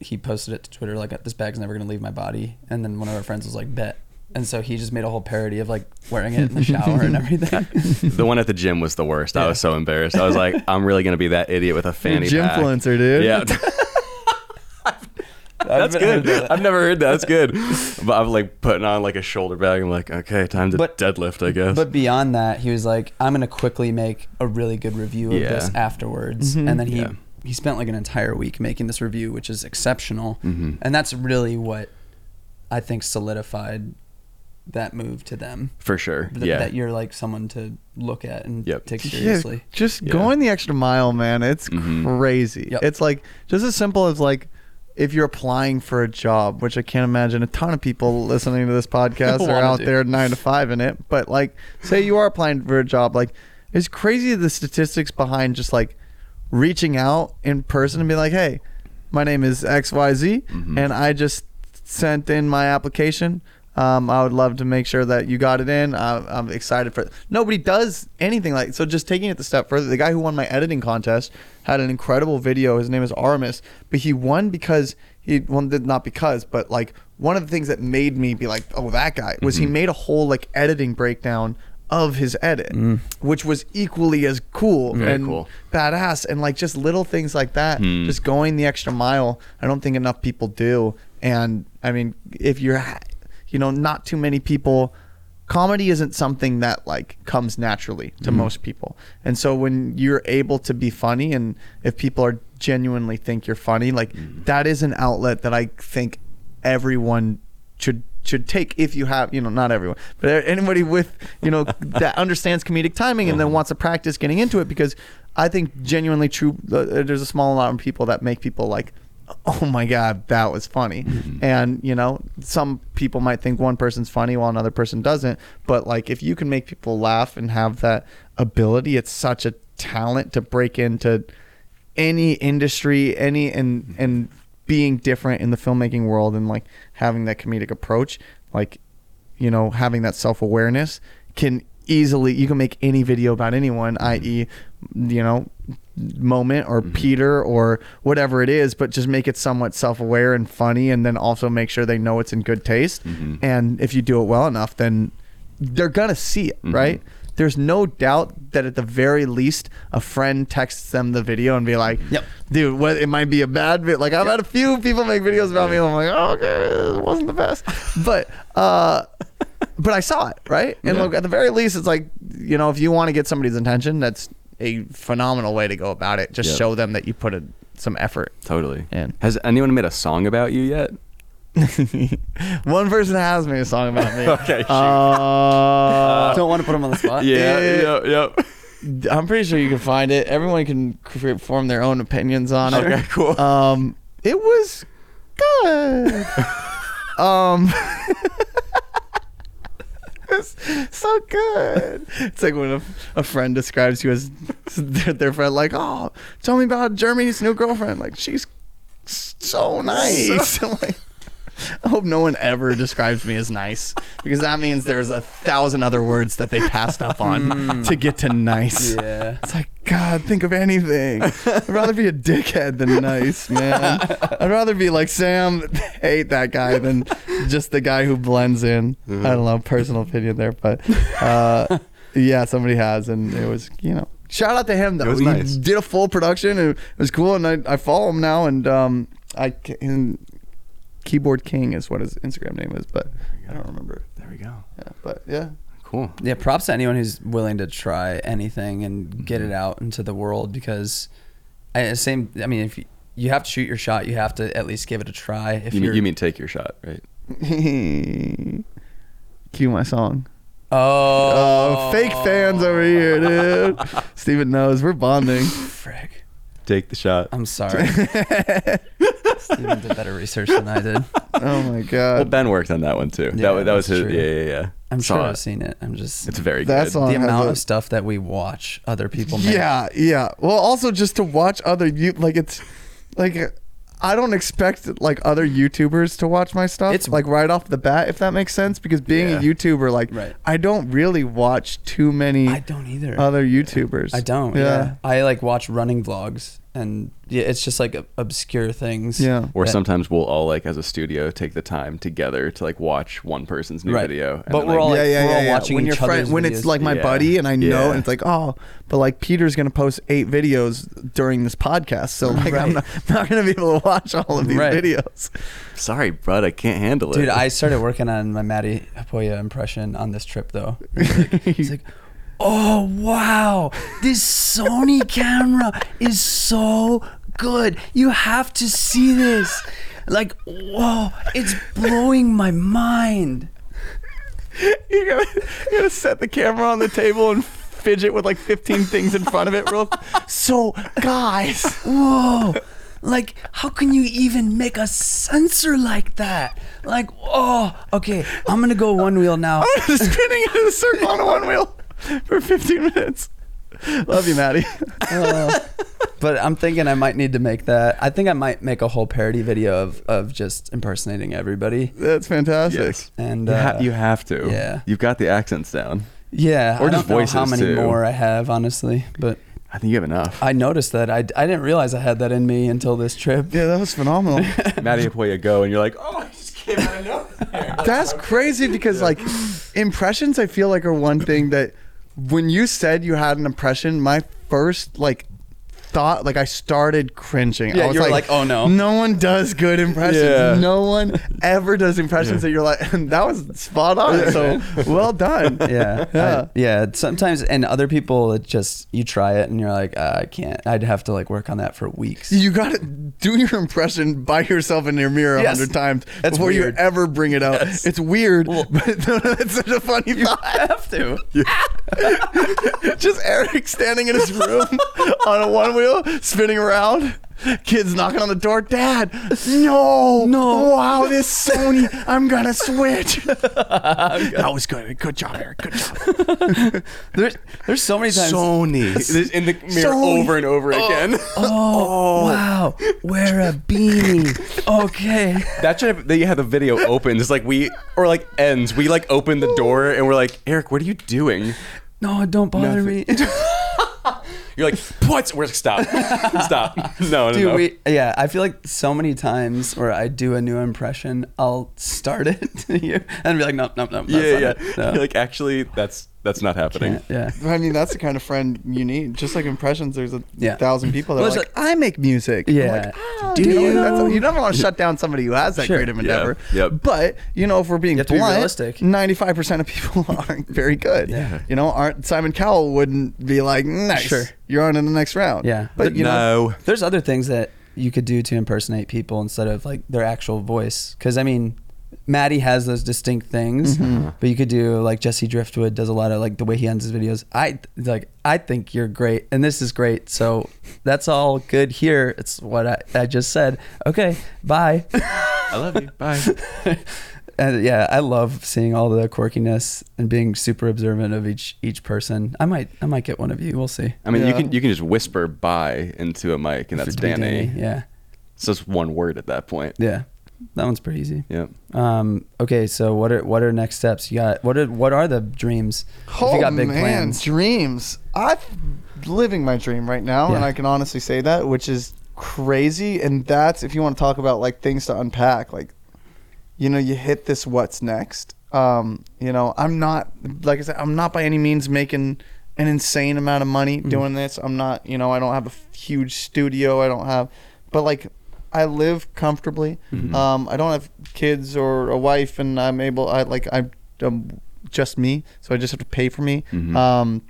he posted it to Twitter like, "This bag's never gonna leave my body," and then one of our friends was like, "Bet." And so he just made a whole parody of like wearing it in the shower and everything. the one at the gym was the worst. I was so embarrassed. I was like, I'm really gonna be that idiot with a fanny gym pack. influencer, dude. Yeah. That's good. I've never heard that. That's good. But I'm like putting on like a shoulder bag. I'm like, okay, time to But- deadlift, I guess. But beyond that, he was like, "I'm gonna quickly make a really good review of Yeah. this afterwards," Mhm. and then he Yeah. He spent like an entire week making this review, which is exceptional, Mhm. and that's really what I think solidified that move to them. For sure. Th- yeah. that you're like someone to look at and Yep. take Yeah, seriously. just Yeah. going the extra mile, man. It's Mhm. crazy. Yep. It's like just as simple as like if you're applying for a job, which I can't imagine a ton of people listening to this podcast are Wanna out do. there nine to five in it. But like, say you are applying for a job, like it's crazy the statistics behind just like reaching out in person and be like, hey, my name is X Y Z, Mhm. and I just sent in my application. Um, I would love to make sure that you got it in. Uh, I'm excited for it. Nobody does anything like so. Just taking it the step further, the guy who won my editing contest had an incredible video. His name is Aramis, but he won because he well, not because, but like one of the things that made me be like, oh, that guy was he Mhm. made a whole like editing breakdown of his edit, mm. which was equally as cool Very and cool. badass, and like just little things like that, Hmm. just going the extra mile. I don't think enough people do, and I mean, if you're, you know, not too many people. Comedy isn't something that like comes naturally to hmm. most people, and so when you're able to be funny, and if people are genuinely think you're funny, like hmm. that is an outlet that I think everyone should should take if you have you know not everyone but anybody with you know that understands comedic timing and then wants to practice getting into it because i think genuinely true uh, there's a small amount of people that make people like oh my god that was funny. And you know some people might think one person's funny while another person doesn't but like if you can make people laugh and have that ability it's such a talent to break into any industry, any and and being different in the filmmaking world and like having that comedic approach, like you know, having that self awareness can easily you can make any video about anyone, i.e., you know, moment or Peter or whatever it is, but just make it somewhat self aware and funny and then also make sure they know it's in good taste. Mhm. And if you do it well enough, then they're gonna see it, Mhm. right? There's no doubt that at the very least, a friend texts them the video and be like, Yep. dude, what it might be a bad bit. Like I've had a few people make videos about me, and I'm like, oh, okay, it wasn't the best, but uh, but I saw it, right? And Yeah. look, at the very least, it's like you know, if you want to get somebody's attention, that's a phenomenal way to go about it. Just Yep. show them that you put a, some effort. totally. in. Has anyone made a song about you yet? One person has made a song about me. Okay, shoot. Uh, Don't want to put him on the spot. yeah, yeah. yep, yep. I'm pretty sure you can find it. Everyone can cre- form their own opinions on it. Okay, cool. Um, it was good. Um, it's so good. It's like when a, a friend describes you as their, their friend, like, "Oh, tell me about Jeremy's new girlfriend. Like, she's so nice." I'm like, I hope no one ever describes me as nice because that means there's a thousand other words that they passed up on to get to nice. Yeah. It's like, God, think of anything. I'd rather be a dickhead than nice, man. I'd rather be like Sam, hate that guy, than just the guy who blends in. I don't know, personal opinion there, but uh, yeah, somebody has, and it was, you know, shout out to him though. It was he nice. did a full production, and it was cool, and I, I follow him now, and um, I can, Keyboard King is what his Instagram name is, but I don't remember. There we go. Yeah, but yeah, Cool. Yeah, props to anyone who's willing to try anything and get Mm-hmm. it out into the world because I same I mean if you, you have to shoot your shot, you have to at least give it a try. If You you're mean, you mean take your shot, right? cue my song. Oh, Oh, fake fans over here, dude. Steven knows we're bonding. frick. Take the shot. I'm sorry. Steven did better research than I did. Oh my god. Well. Ben worked on that one too. Yeah, that, that was his. true. Yeah, yeah, yeah. I'm Saw sure it. I've seen it. I'm just It's very That good. song- the has amount a- of stuff that we watch other people make. Yeah, yeah. Well, also just to watch other you like it's like I don't expect like other YouTubers to watch my stuff. It's- It's like right off the bat, if that makes sense. Because being Yeah. a YouTuber, like Right. I don't really watch too many I don't either. other YouTubers. I don't. Yeah. I like watch running vlogs and yeah, it's just like obscure things. Yeah. Or that- sometimes we'll all like as a studio take the time together to like watch one person's new Right. video. and But then, we're like, all, like, we're all watching when each your friend, other's when it's like my Yeah. buddy and I know, Yeah. and it's like, oh, but like Peter's gonna post eight videos during this podcast, so like I'm Right. not, not gonna be able to watch all of these Right. videos. sorry, bud, I can't handle it. Dude, I started working on my Matti Haapoja impression on this trip though. It's like, oh wow, this Sony camera is so good. You have to see this. Like, whoa, it's blowing my mind. you gotta, you gotta set the camera on the table and fidget with like 15 things in front of it real so guys Whoa. Like, how can you even make a sensor like that? Like, oh, okay, I'm gonna go one wheel now. I'm spinning in a circle on a one wheel for 15 minutes love you matti Uh, but I'm thinking I might need to make that. I think I might make a whole parody video of, of just impersonating everybody. that's fantastic yes. And you, ha- uh, you have to. yeah. You've got the accents down. yeah, or I just don't know how many too. more I have, honestly. But I think you have enough. I noticed that I, I didn't realize I had that in me until this trip. yeah that was phenomenal Matti Haapoja go, and you're like, oh, I just came out of nowhere. That's crazy because like impressions I feel like are one thing that when you said you had an impression, my first like thought like I started cringing. Yeah, I was you were like, "Oh, no." No one does good impressions. Yeah. No one ever does impressions that you're like and that was spot on. So well done. yeah, Yeah. I- yeah. Sometimes, and other people, it just you try it and you're like, uh, I can't. I'd have to like work on that for weeks. You gotta do your impression by yourself in your mirror a Yes. hundred times That's before weird. you ever bring it out. Yes. It's weird, Well- but it's such a funny thought. have to. Just Eric standing in his room on a one wheel, spinning around. Kids knocking on the door. Dad, no, No. Wow, this Sony. I'm gonna switch. that was good. Good job, Eric. Good job. There's there's so many times. Sony. This in the mirror Sony. over and over oh. again. Oh, oh, wow. Wear a beanie. Okay. That should have, that you have the video open. It's like we, or like ends. We like open the door and we're like, Eric, what are you doing? No, don't bother Nothing. me. You're like, what? We're like, stop. Stop. No, no, Dude, no. we yeah, I feel like so many times where I do a new impression, I'll start it and be like, nope, nope, nope. yeah, yeah. No. You're like, actually, that's that's not happening. Can't- yeah. I mean, that's the kind of friend you need. Just like impressions, there's a Yeah. thousand people that Well, are it's like, I make music. I'm Yeah. like, "Oh, Do dude, you?" that's- you never want to shut down somebody who has that Sure. creative Yeah. endeavor. Yep. But you know, if we're being You have to be blunt, realistic. ninety-five percent of people aren't very good. Yeah. You know, aren't Simon Cowell wouldn't be like, nice. Sure. You're on in the next round. Yeah. But you know, no. There's other things that you could do to impersonate people instead of like their actual voice. Because I mean, Matti has those distinct things, Mm-hmm. but you could do like Jesse Driftwood does a lot of like the way he ends his videos. I like I think you're great, and this is great. So that's all good here. It's what I, I just said. Okay, bye. I love you. Bye. and yeah, I love seeing all the quirkiness and being super observant of each each person. I might I might get one of you. We'll see. I mean, you can you can just whisper "bye" into a mic, and that's If Danny. Yeah, It's just one word at that point. yeah, that one's pretty easy. Yeah. Um, okay, so what are what are next steps? You got what are what are the dreams? If Oh you got big man, plans. dreams. I'm living my dream right now, and I can honestly say that, which is crazy. And that's if you want to talk about like things to unpack, like you know, you hit this what's next. Um, you know, I'm not like I said, I'm not by any means making an insane amount of money Mm-hmm. doing this. I'm not, you know, I don't have a huge studio. I don't have, but like, I live comfortably. Mm-hmm. Um, I don't have kids or a wife, and I'm able. I like I'm, um just me, so I just have to pay for me. Mhm. Um,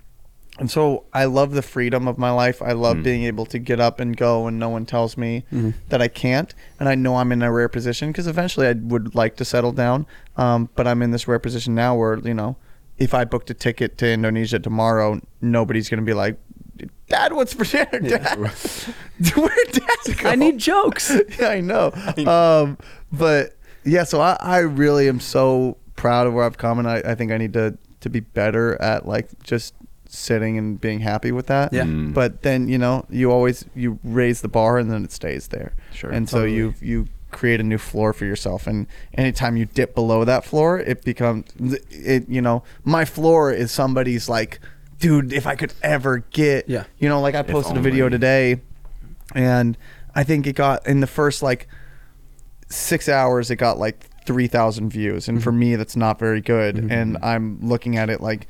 and so I love the freedom of my life. I love Mm. being able to get up and go, and no one tells me Mhm. that I can't. And I know I'm in a rare position because eventually I would like to settle down. Um, but I'm in this rare position now where you know, if I booked a ticket to Indonesia tomorrow, nobody's gonna be like, "Dad, what's for dinner, Dad? Where'd Dad go?" I need jokes. yeah, I know. Um, but yeah, so I, I really am so proud of where I've come, and I, I think I need to to be better at like just sitting and being happy with that. Yeah. Mm. But then you know you always you raise the bar and then it stays there. Sure. And so you you create a new floor for yourself, and anytime you dip below that floor, it becomes it. You know, my floor is somebody's like, dude, if I could ever get, Yeah. you know, like I posted a video today, and I think it got in the first like six hours, it got like three thousand views, and for mm-hmm. me, that's not very good. Mm-hmm. And mm-hmm. I'm looking at it like,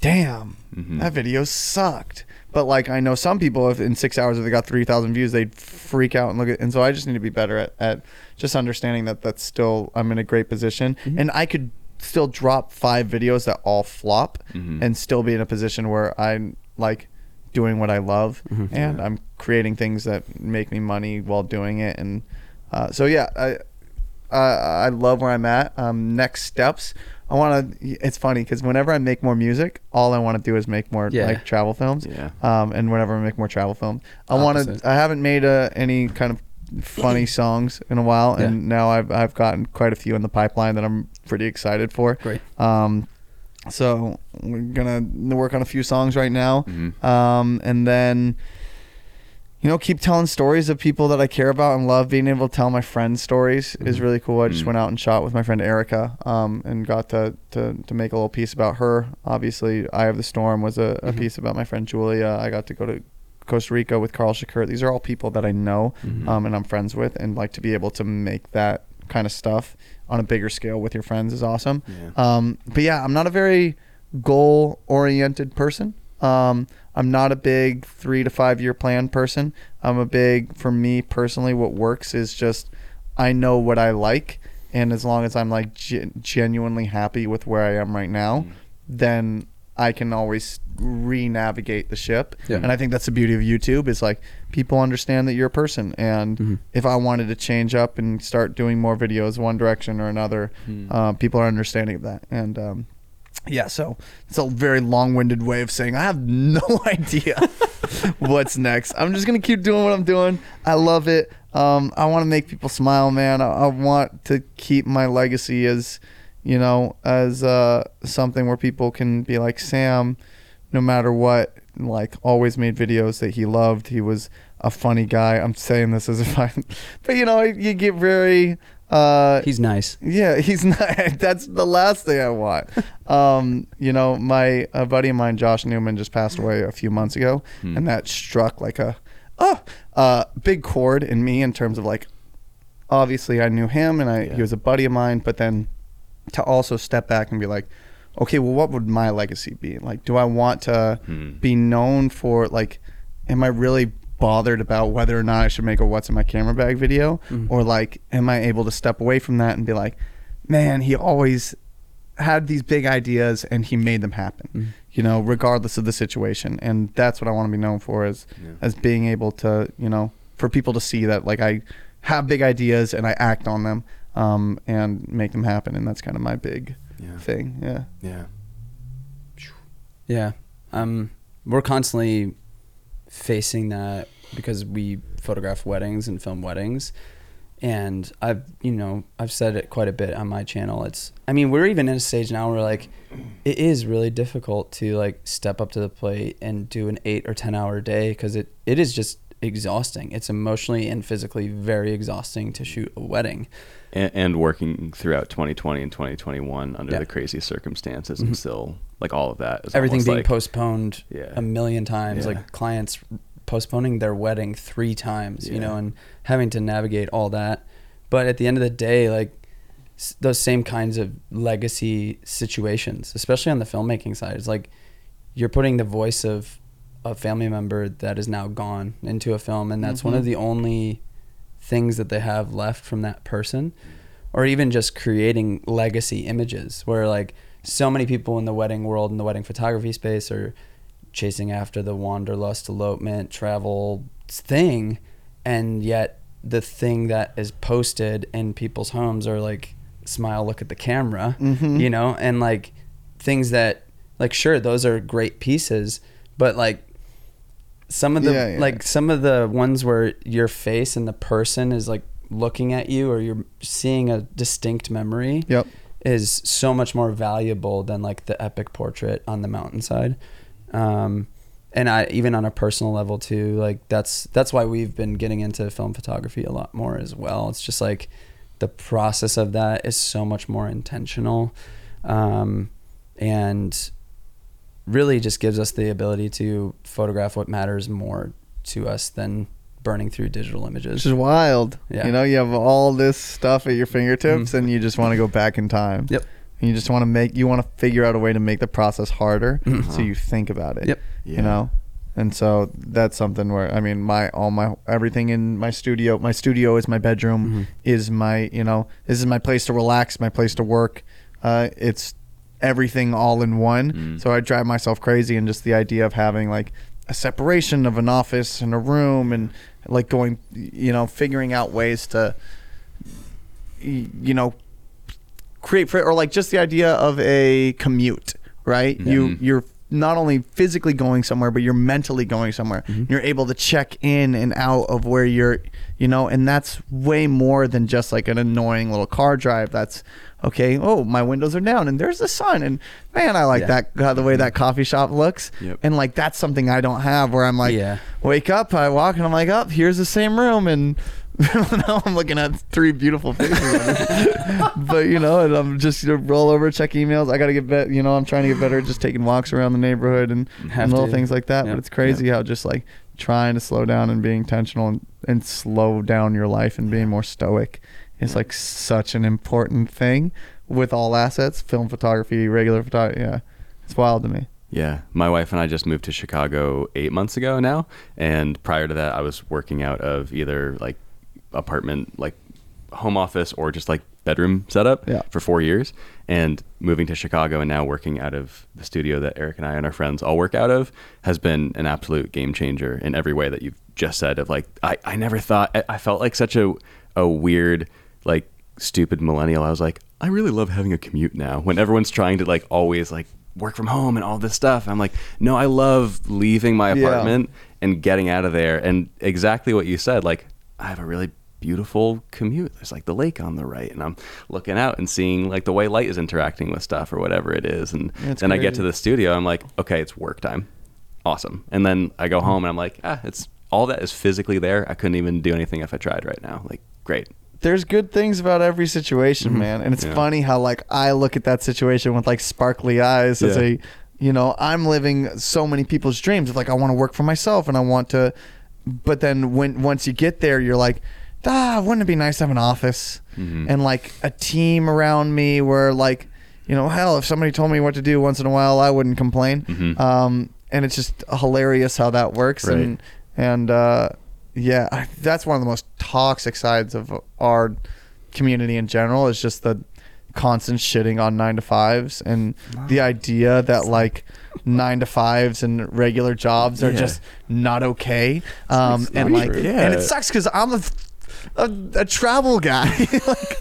damn, Mhm. that video sucked. But like I know some people, if in six hours if they got three thousand views, they'd freak out and look at. And so I just need to be better at, at just understanding that that's still I'm in a great position, and I could still drop five videos that all flop, Mhm. and still be in a position where I'm like doing what I love, and I'm creating things that make me money while doing it. And uh, so yeah, I I I love where I'm at. Um, next steps. I want to. It's funny because whenever I make more music, all I want to do is make more Yeah. like travel films. Yeah. Um, and whenever I make more travel films, I want to. I haven't made uh, any kind of funny songs in a while, and now I've I've gotten quite a few in the pipeline that I'm pretty excited for. Great. Um, so we're gonna work on a few songs right now, Mhm. um, and then you know keep telling stories of people that I care about and love. Being able to tell my friends stories is really cool. I just Mhm. went out and shot with my friend Erica, um, and got to, to to make a little piece about her. Obviously, Eye of the Storm was a, a Mhm. piece about my friend Julia. I got to go to Costa Rica with Karl Shakur. These are all people that I know Mhm. um, and I'm friends with, and like to be able to make that kind of stuff on a bigger scale with your friends is awesome. Yeah. Um, but yeah, I'm not a very goal oriented person. Um, I'm not a big three to five year plan person. I'm a big, for me personally, what works is just I know what I like. And as long as I'm like gen- genuinely happy with where I am right now, then I can always re-navigate the ship. Yeah. And I think that's the beauty of YouTube is like people understand that you're a person. And Mhm. if I wanted to change up and start doing more videos one direction or another, Hmm. uh, people are understanding of that. And um, yeah, so it's a very long-winded way of saying I have no idea what's next. I'm just gonna keep doing what I'm doing. I love it. Um, I want to make people smile, man. I, I want to keep my legacy as, you know, as uh, something where people can be like Sam, no matter what. Like always made videos that he loved. He was a funny guy. I'm saying this as if I, but you know, you get very. Uh, He's nice. yeah, he's not. That's the last thing I want. Um, you know, my a buddy of mine, Josh Newman, just passed away a few months ago, Hmm. and that struck like a oh, uh, big chord in me in terms of like, obviously I knew him and I Yeah. he was a buddy of mine, but then to also step back and be like, okay, well, what would my legacy be? Like, do I want to Hmm. be known for like, am I really bothered about whether or not I should make a what's in my camera bag video Mhm. or like am I able to step away from that and be like man he always had these big ideas and he made them happen Mhm. you know regardless of the situation and that's what I want to be known for is Yeah. as being able to you know for people to see that like I have big ideas and I act on them um, and make them happen and that's kind of my big Yeah. thing yeah Yeah. Yeah. Um, we're constantly facing that because we photograph weddings and film weddings. and I've you know I've said it quite a bit on my channel. It's I mean we're even in a stage now where like it is really difficult to like step up to the plate and do an eight or ten hour day because it it is just exhausting. It's emotionally and physically very exhausting to shoot a wedding. And, and working throughout 2020 and 2021 under Yeah. the crazy circumstances Mhm. and still like all of that is Everything being like, postponed Yeah. a million times, Yeah. like clients postponing their wedding three times, you know, and having to navigate all that. But at the end of the day, like s- those same kinds of legacy situations, especially on the filmmaking side, it's like you're putting the voice of a family member that is now gone into a film, and that's one Mhm. of the only things that they have left from that person or even just creating legacy images where like so many people in the wedding world in the wedding photography space are chasing after the wanderlust elopement travel thing and yet the thing that is posted in people's homes are like smile look at the camera Mhm. you know and like things that like sure those are great pieces but like some of the Yeah, yeah. like some of the ones where your face and the person is like looking at you or you're seeing a distinct memory Yep. is so much more valuable than like the epic portrait on the mountainside um and i even on a personal level too like that's that's why we've been getting into film photography a lot more as well it's just like the process of that is so much more intentional um and really just gives us the ability to photograph what matters more to us than burning through digital images Which is wild. Yeah. You know, you have all this stuff at your fingertips Mhm. and you just want to go back in time. Yep. And you just want to make you want to figure out a way to make the process harder Mhm. so you think about it. Yep. Yeah. You know? And so that's something where I mean my all my everything in my studio my studio is my bedroom Mhm. is my you know this is my place to relax my place to work uh, it's everything all in one Mm. so I drive myself crazy and just the idea of having like a separation of an office and a room and like going you know figuring out ways to you know create for or like just the idea of a commute right you Mhm. you're not only physically going somewhere but you're mentally going somewhere Mhm. you're able to check in and out of where you're you know and that's way more than just like an annoying little car drive that's okay oh my windows are down and there's the sun and man i like Yeah. that the way that coffee shop looks Yep. and like that's something i don't have where i'm like Yeah. wake up i walk and i'm like up here's the same room and now i'm looking at three beautiful faces but you know and i'm just you know, roll over check emails i gotta get better you know i'm trying to get better at just taking walks around the neighborhood and, and little to. things like that Yep. but it's crazy how just like trying to slow down and being intentional and, and slow down your life and being more stoic is like such an important thing with all assets film photography regular photography yeah it's wild to me Yeah, my wife and I just moved to Chicago eight months ago now, and prior to that, I was working out of either like apartment, like home office, or just like bedroom setup Yeah. for four years. And moving to Chicago and now working out of the studio that Eric and I and our friends all work out of has been an absolute game changer in every way that you've just said. Of like, I, I never thought I, I felt like such a a weird like stupid millennial. I was like, I really love having a commute now. When everyone's trying to like always like work from home and all this stuff, I'm like, no, I love leaving my Yeah. apartment and getting out of there. And exactly what you said, like I have a really beautiful commute. There's like the lake on the right, and I'm looking out and seeing like the way light is interacting with stuff or whatever it is. And That's then I get to the studio, I'm like, okay, it's work time. Awesome. And then I go home and I'm like, ah, it's all that is physically there. I couldn't even do anything if I tried right now. Like, great. There's good things about every situation, Mhm. man. And it's Yeah. funny how like I look at that situation with like sparkly eyes as a you know, I'm living so many people's dreams of like I want to work for myself and I want to but then when once you get there you're like ah, wouldn't it be nice to have an office Mhm. and like a team around me where like you know, hell, if somebody told me what to do once in a while, I wouldn't complain. Mhm. Um, and it's just hilarious how that works. Right. And and uh, yeah, I, that's one of the most toxic sides of our community in general. Is just the constant shitting on nine to fives and the idea that like nine to fives and regular jobs are Yeah. just not okay. Um, and not like, true. and it sucks because I'm a a, a travel guy. like,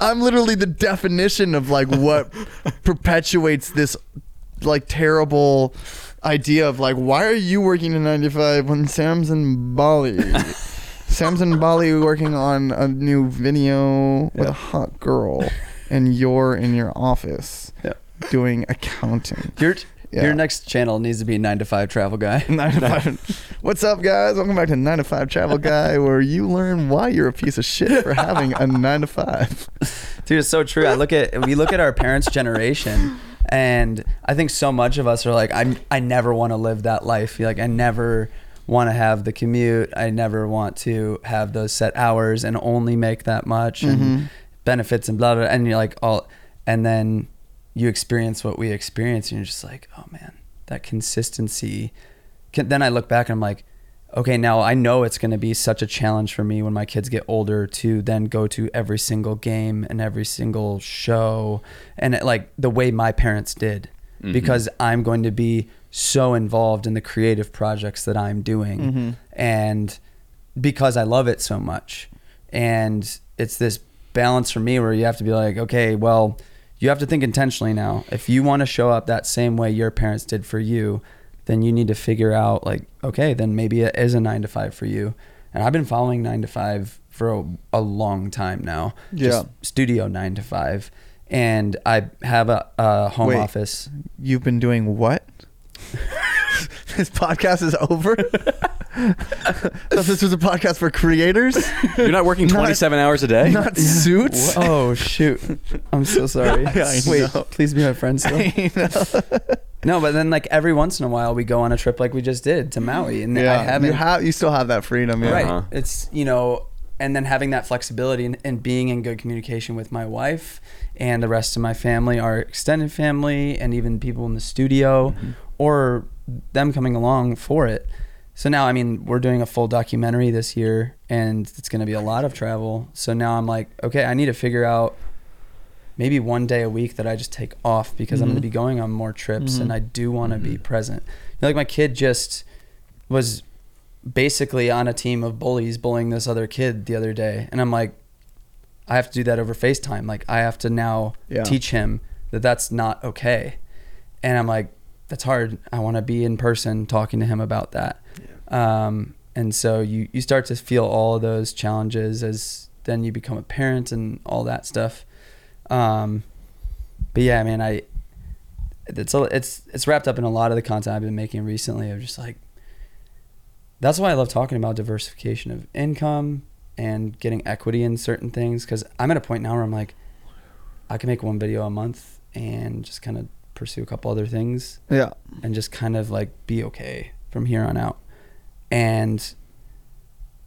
I'm literally the definition of like what perpetuates this like terrible idea of like why are you working in 95 when Sam's in Bali? Sam's in Bali working on a new video with a hot girl, and you're in your office Yeah. doing accounting. Your Yeah. your next channel needs to be nine to five travel guy. Nine to five. What's up, guys? Welcome back to Nine to Five Travel Guy, where you learn why you're a piece of shit for having a nine to five. Dude, it's so true. I look at we look at our parents' generation, and I think so much of us are like, I I never want to live that life. Like I never want to have the commute. I never want to have those set hours and only make that much and Mhm. benefits and blah blah. And you're like all, and then you experience what we experience, and you're just like, oh man, that consistency. Can, then I look back and I'm like, okay, now I know it's going to be such a challenge for me when my kids get older to then go to every single game and every single show and it, like the way my parents did Mhm. because I'm going to be so involved in the creative projects that I'm doing Mhm. and because I love it so much. And it's this balance for me where you have to be like, okay, well, you have to think intentionally now. If you want to show up that same way your parents did for you, then you need to figure out like, okay, then maybe it is a nine to five for you. And I've been following nine to five for a, a long time now. Yeah. studio nine to five. And I have a, a home Wait. office. You've been doing what? this podcast is over. Thought this was a podcast for creators, You're not working Not- 27 hours a day? not suits. Oh shoot! I'm so sorry. Yeah, I Wait, know. please be my friend still. No, but then like every once in a while we go on a trip like we just did to Maui, and I haven't you have you still have that freedom. Yeah. right. Uh-huh. It's you know, and then having that flexibility and, and being in good communication with my wife and the rest of my family, our extended family, and even people in the studio, Mm-hmm. or them coming along for it. So now, I mean, we're doing a full documentary this year, and it's going to be a lot of travel. So now I'm like, okay, I need to figure out maybe one day a week that I just take off because I'm going to be going on more trips, Mhm. and I do want to be Mhm. present. You know, like my kid just was basically on a team of bullies bullying this other kid the other day, and I'm like, I have to do that over FaceTime. Like I have to now Yeah. teach him that that's not okay, and I'm like, that's hard. I want to be in person talking to him about that. Um, and so you you start to feel all of those challenges as then you become a parent and all that stuff. Um, but yeah, man, I it's a, it's it's wrapped up in a lot of the content I've been making recently. Of just like that's why I love talking about diversification of income and getting equity in certain things because I'm at a point now where I'm like, I can make one video a month and just kind of pursue a couple other things Yeah. and just kind of like be okay from here on out. And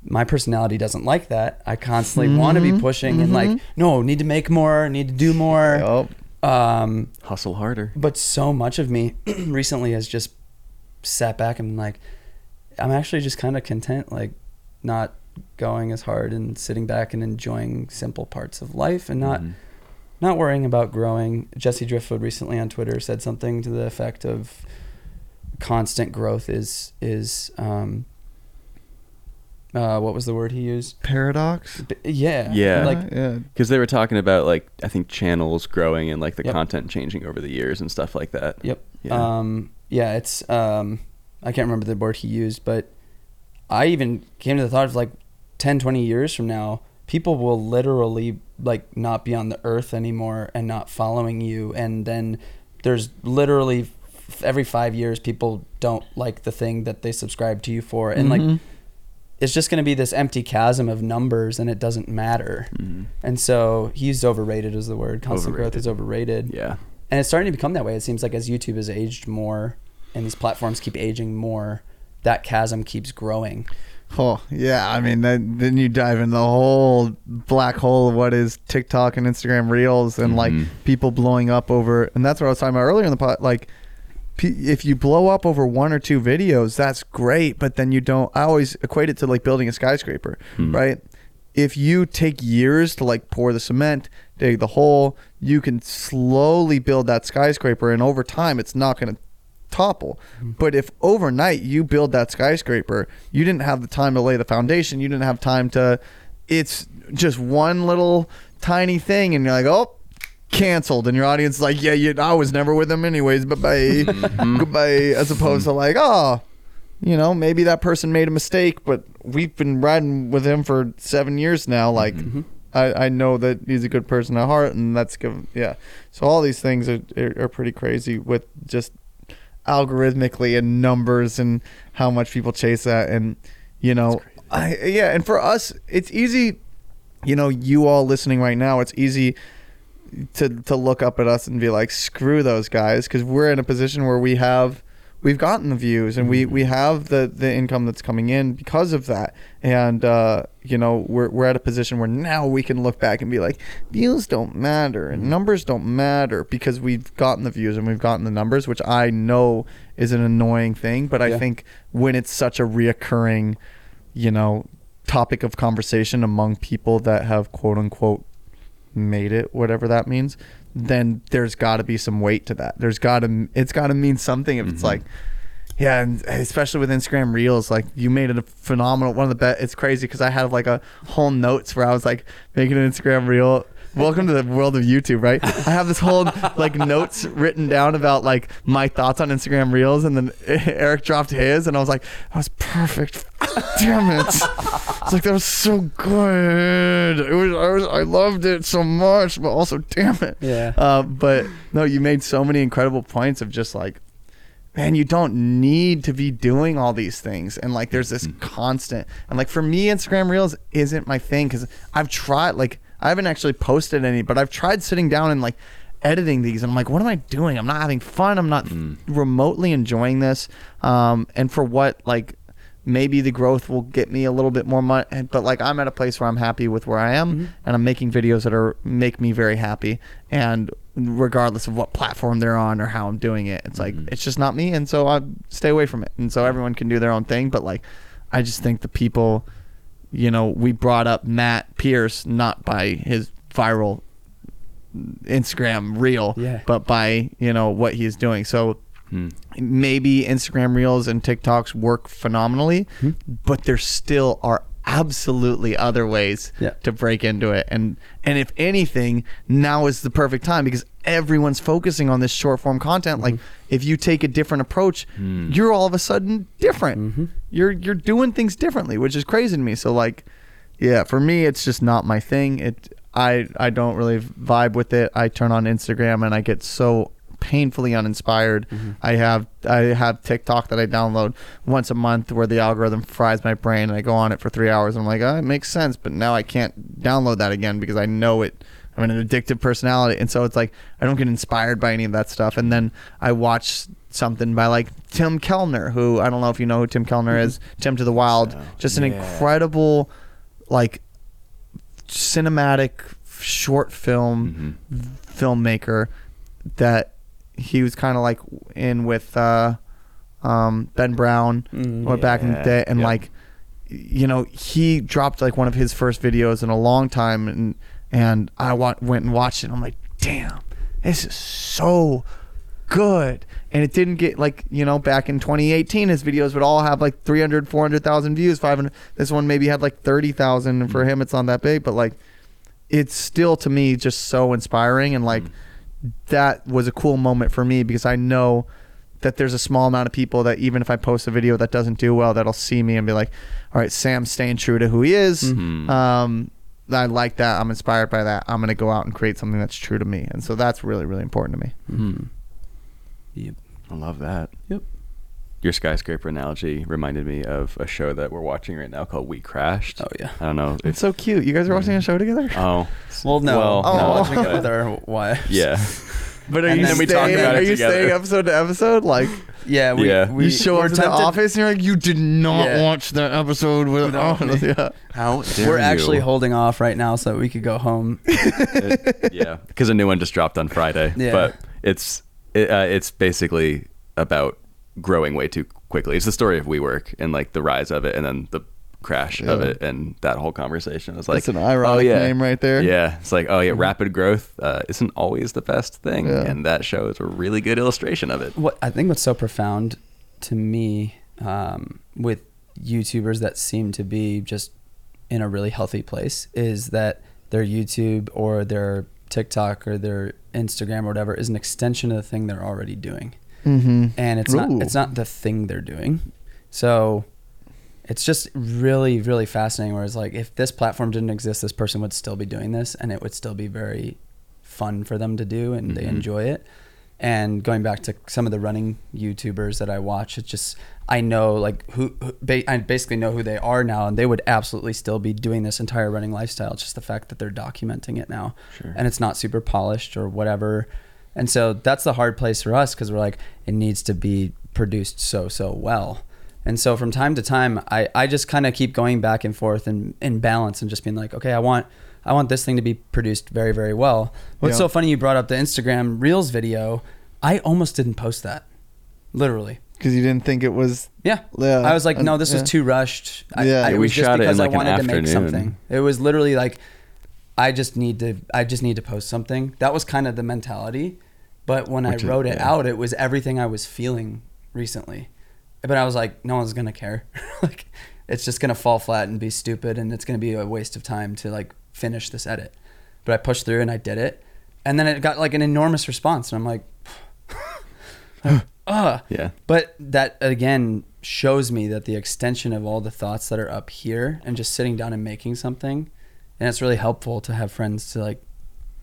my personality doesn't like that. I constantly want to be pushing and like, mhm. no, need to make more, need to do more. Yup. Um, Hustle harder. but so much of me recently has just sat back and like, I'm actually just kind of content, like not going as hard and sitting back and enjoying simple parts of life and not Mhm. Not worrying about growing. Jesse Driftwood recently on Twitter said something to the effect of constant growth is is um uh what was the word he used? Paradox. B- yeah. Yeah. Like yeah. Because they were talking about like I think channels growing and like the Yep. content changing over the years and stuff like that. Yep. Yeah. Um, yeah, it's um, I can't remember the word he used, but I even came to the thought of like 10, 20 years from now, people will literally like not be on the earth anymore and not following you, and then there's literally f- every five years people don't like the thing that they subscribe to you for, and like Mhm. it's just going to be this empty chasm of numbers, and it doesn't matter. Mhm. And so he's overrated is the word. Constant growth is overrated Yeah. and it's starting to become that way. It seems like as YouTube has aged more and these platforms keep aging more, that chasm keeps growing. Oh yeah, I mean that, then you dive in the whole black hole of what is TikTok and Instagram Reels and like Mhm. people blowing up over, and that's what I was talking about earlier in the pod. Like, if you blow up over one or two videos, that's great, but then you don't. I always equate it to like building a skyscraper, Hmm. right? If you take years to like pour the cement, dig the hole, you can slowly build that skyscraper, and over time, it's not going to topple. But if overnight you build that skyscraper, you didn't have the time to lay the foundation, you didn't have time to it's just one little tiny thing and you're like, "Oh, canceled." And your audience is like, "Yeah, you, I was never with them anyways. Bye-bye. Goodbye." As opposed to like, "Oh, you know, maybe that person made a mistake, but we've been riding with him for seven years now. Like, Mhm. I, I know that he's a good person at heart, and that's good. Yeah. So all these things are, are, are pretty crazy with just algorithmically and numbers and how much people chase that. And, you know, I, yeah. And for us, it's easy, you know, you all listening right now, it's easy to, to look up at us and be like, screw those guys. Cause we're in a position where we have, we've gotten the views and we, we have the, the income that's coming in because of that. And, uh, you know, we're, we're at a position where now we can look back and be like, views don't matter and numbers don't matter because we've gotten the views and we've gotten the numbers, which I know is an annoying thing. But I Yeah. think when it's such a reoccurring, you know, topic of conversation among people that have quote unquote made it, whatever that means, then there's got to be some weight to that. There's got to it's got to mean something. If it's Mhm. like, yeah, and especially with Instagram Reels, like you made it a phenomenal one of the best. It's crazy because I had like a whole notes where I was like making an Instagram Reel. Welcome to the world of YouTube, right? I have this whole like notes written down about like my thoughts on Instagram Reels, and then Eric dropped his, and I was like, "That was perfect." Damn it! It's like that was so good. It was, I was, I loved it so much, but also, damn it. Yeah. Uh, but no, you made so many incredible points of just like, man, you don't need to be doing all these things. And like, there's this constant. And like, for me, Instagram Reels isn't my thing because I've tried, like, I haven't actually posted any, but I've tried sitting down and like editing these. And I'm like, what am I doing? I'm not having fun. I'm not mm. remotely enjoying this. Um, and for what, like, maybe the growth will get me a little bit more money but like i'm at a place where i'm happy with where i am mm-hmm. and i'm making videos that are make me very happy and regardless of what platform they're on or how i'm doing it it's like mm-hmm. it's just not me and so i stay away from it and so everyone can do their own thing but like i just think the people you know we brought up matt pierce not by his viral instagram reel Yeah. but by you know what he's doing so Hmm. maybe Instagram Reels and TikToks work phenomenally, Hmm. but there still are absolutely other ways Yeah. to break into it. And and if anything, now is the perfect time because everyone's focusing on this short form content. Like if you take a different approach, Hmm. you're all of a sudden different. Mm-hmm. You're you're doing things differently, which is crazy to me. So like yeah, for me it's just not my thing. It I I don't really vibe with it. I turn on Instagram and I get so painfully uninspired. I have I have TikTok that I download once a month where the algorithm fries my brain and I go on it for 3 hours and I'm like, "Oh, it makes sense." But now I can't download that again because I know it I'm an addictive personality and so it's like I don't get inspired by any of that stuff and then I watch something by like Tim Kellner who I don't know if you know who Tim Kellner is. Tim to the Wild, So, just an yeah. incredible like cinematic short film Mhm. filmmaker that he was kind of like in with uh, um, Ben Brown Mm, or back in the day, and yep. like you know he dropped like one of his first videos in a long time, and and I wa- went and watched it. and I'm like, damn, this is so good. And it didn't get like, you know, back in 2018, his videos would all have like 300, 400,000 views, 500. This one maybe had like 30,000. And for him, it's not that big, but like, it's still to me just so inspiring. And like, that was a cool moment for me because I know that there's a small amount of people that even if I post a video that doesn't do well, that'll see me and be like, all right, Sam's staying true to who he is. Mhm. Um, I like that. I'm inspired by that. I'm going to go out and create something that's true to me. And so that's really, really important to me. Mm-hmm. Yep. I love that. Yep. Your skyscraper analogy reminded me of a show that we're watching right now called We Crashed. Oh yeah. I don't know. It's If, so cute. You guys are watching a show together? oh, Well, no, Well, we're no. watching it but- with our wives. yeah. But are And you then we staying, talk about are it you together. staying episode to episode? Like yeah. We, Yeah. we you show up to the office and you're like, you did not Yeah. watch that episode with Without us. Yeah. How dare We're you. actually holding off right now so that we could go home. It- yeah, because a new one just dropped on Friday. Yeah. But it's it, uh, it's basically about growing way too quickly. It's the story of WeWork and like the rise of it, and then the crash of it, and that whole conversation. It's like, That's an ironic oh, yeah. name right there. Yeah, it's like, oh yeah, rapid growth uh, isn't always the best thing, Yeah. and that show is a really good illustration of it. What I think what's so profound to me um, with YouTubers that seem to be just in a really healthy place is that their YouTube or their TikTok or their Instagram or whatever is an extension of the thing they're already doing. Mm-hmm. and it's Ooh. not it's not the thing they're doing. So it's just really, really fascinating. Whereas like, if this platform didn't exist, this person would still be doing this, and it would still be very fun for them to do, and they Mhm. enjoy it. And going back to some of the running YouTubers that I watch, it's just I know like who, who ba- I basically know who they are now, and they would absolutely still be doing this entire running lifestyle. It's just the fact that they're documenting it now, Sure. and it's not super polished or whatever. And so that's the hard place for us because we're like it needs to be produced so so well. And so from time to time, I, I just kind of keep going back and forth and in balance and just being like, okay, I want I want this thing to be produced very very well. What's Yeah. so funny? You brought up the Instagram Reels video. I almost didn't post that, literally. Because you didn't think it was. Yeah. Yeah, I was like, no, this yeah. is too rushed. I, Yeah. I, it we was just shot it in, because like, I an wanted to make afternoon. something. It was literally like, I just need to, I just need to post something. That was kind of the mentality. But when Which I is- wrote it yeah. out, it was everything I was feeling recently. But I was like, no one's gonna care. like, it's just gonna fall flat and be stupid, and it's gonna be a waste of time to like finish this edit. But I pushed through and I did it, and then it got like an enormous response, and I'm like, ah. Yeah. But that again shows me that the extension of all the thoughts that are up here and just sitting down and making something, and it's really helpful to have friends to like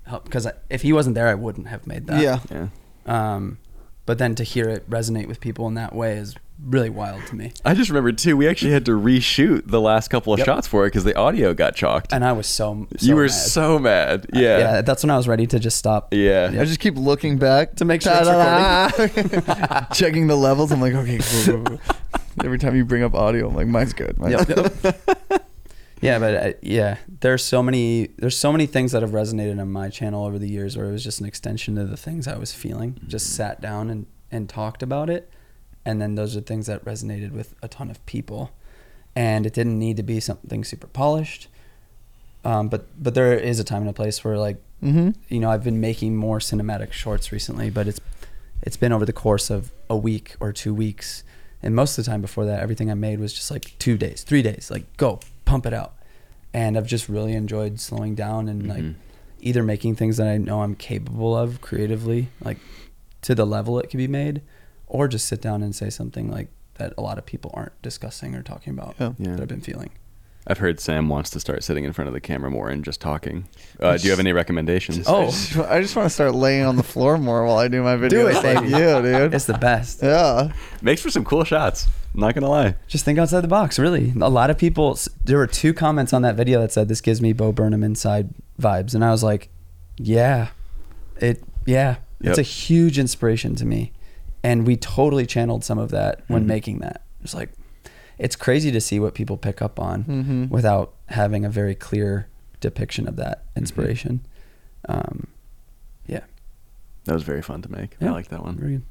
help because if he wasn't there, I wouldn't have made that. Yeah. Yeah. Um, but then to hear it resonate with people in that way is really wild to me. I just remembered too. We actually had to reshoot the last couple of Yep. shots for it because the audio got chalked. And I was so, so you were mad. so mad. Yeah. yeah. That's when I was ready to just stop. Yeah. I just keep looking back To make sure it's Ta-da-da. checking the levels. I'm like, okay. Every time you bring up audio, I'm like, mine's good. Mine's Yep. good. Yeah, but uh, yeah, there's so many there's so many things that have resonated on my channel over the years where it was just an extension of the things I was feeling. Just sat down and and talked about it, and then those are things that resonated with a ton of people, and it didn't need to be something super polished. Um, but but there is a time and a place where like Mm-hmm. you know I've been making more cinematic shorts recently, but it's it's been over the course of a week or two weeks, and most of the time before that, everything I made was just like two days, three days, like go pump it out, and I've just really enjoyed slowing down and like Mhm. either making things that I know I'm capable of creatively, like to the level it can be made, or just sit down and say something like that a lot of people aren't discussing or talking about Yeah. Yeah. that I've been feeling. I've heard Sam wants to start sitting in front of the camera more and just talking. Uh, do you have any recommendations? I Oh. just, I just want to start laying on the floor more while I do my videos. Do it, like baby. you, dude. It's the best. yeah. Makes for some cool shots. I'm not gonna lie. Just think outside the box, really. A lot of people, there were two comments on that video that said, This gives me Bo Burnham inside vibes. And I was like, Yeah, it, yeah, it's a huge inspiration to me. And we totally channeled some of that when Mhm. making that. It's like, it's crazy to see what people pick up on Mhm. without having a very clear depiction of that inspiration. Um, yeah, That was very fun to make. I like that one. very good.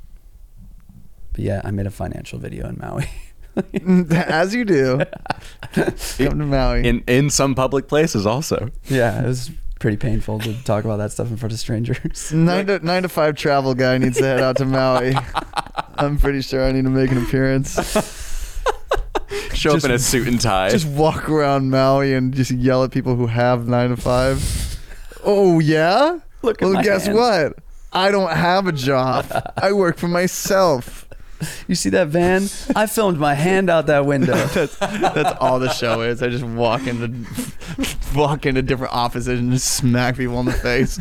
But yeah, I made a financial video in Maui. As you do. Come to Maui. In in some public places also. yeah, it was pretty painful to talk about that stuff in front of strangers. Nine to nine to five travel guy needs to head out to Maui. I'm pretty sure I need to make an appearance. Show Just- up in a suit and tie. Just walk around Maui and just yell at people who have nine to five. Oh yeah? Look at well, my guess hand. what? I don't have a job. I work for myself. You see that van? I filmed my hand out that window. that's that's all the show is. I just walk into walk into different offices and just smack people in the face.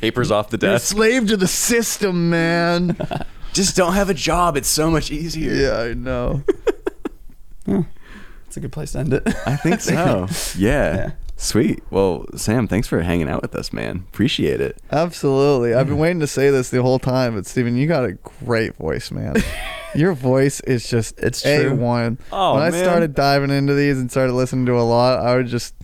Papers off the You're a desk. slave to the system, man. Just don't have a job. It's so much easier. yeah, I know. It's a good place to end it. I think so. Yeah. Yeah. Sweet. Well, Sam, thanks for hanging out with us, man. Appreciate it. Absolutely. I've been waiting to say this the whole time, but Steven, you got a great voice, man. Your voice is just It's a true. one. Oh, when I man. started diving into these and started listening to a lot, I would just,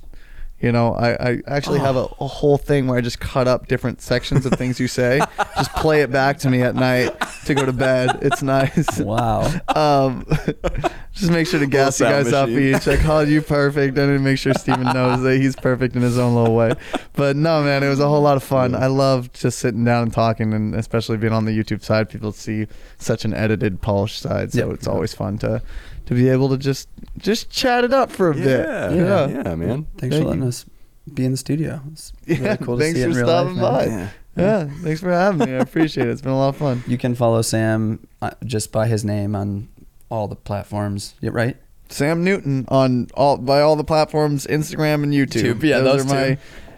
you know, I, I actually have a, a whole thing where I just cut up different sections of things you say, just play it back to me at night to go to bed. It's nice. wow. Um, just make sure to gas you sound guys up machine. each. I called you perfect. I need to make sure Steven knows that he's perfect in his own little way. But no, man, it was a whole lot of fun. I love just sitting down and talking, and especially being on the YouTube side, people see such an edited, polished side. So Yep. it's always fun to to be able to just just chat it up for a Yeah. bit. Yeah. Yeah. man. Thanks Thank for letting you. us be in the studio. It's really Yeah, cool to thanks see it in for real stopping life, by. man. Yeah. Yeah, thanks for having me. I appreciate it. It's been a lot of fun. You can follow Sam uh, just by his name on all the platforms. Yeah, right. Sam Newton on all by all the platforms, Instagram and YouTube. YouTube, yeah, those are my.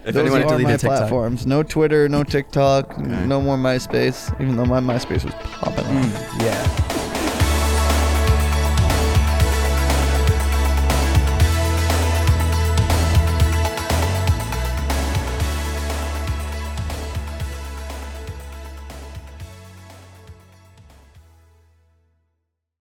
If those anyone- are my TikTok. platforms. No Twitter, no TikTok, Okay. no more MySpace. Even though my MySpace was popping off.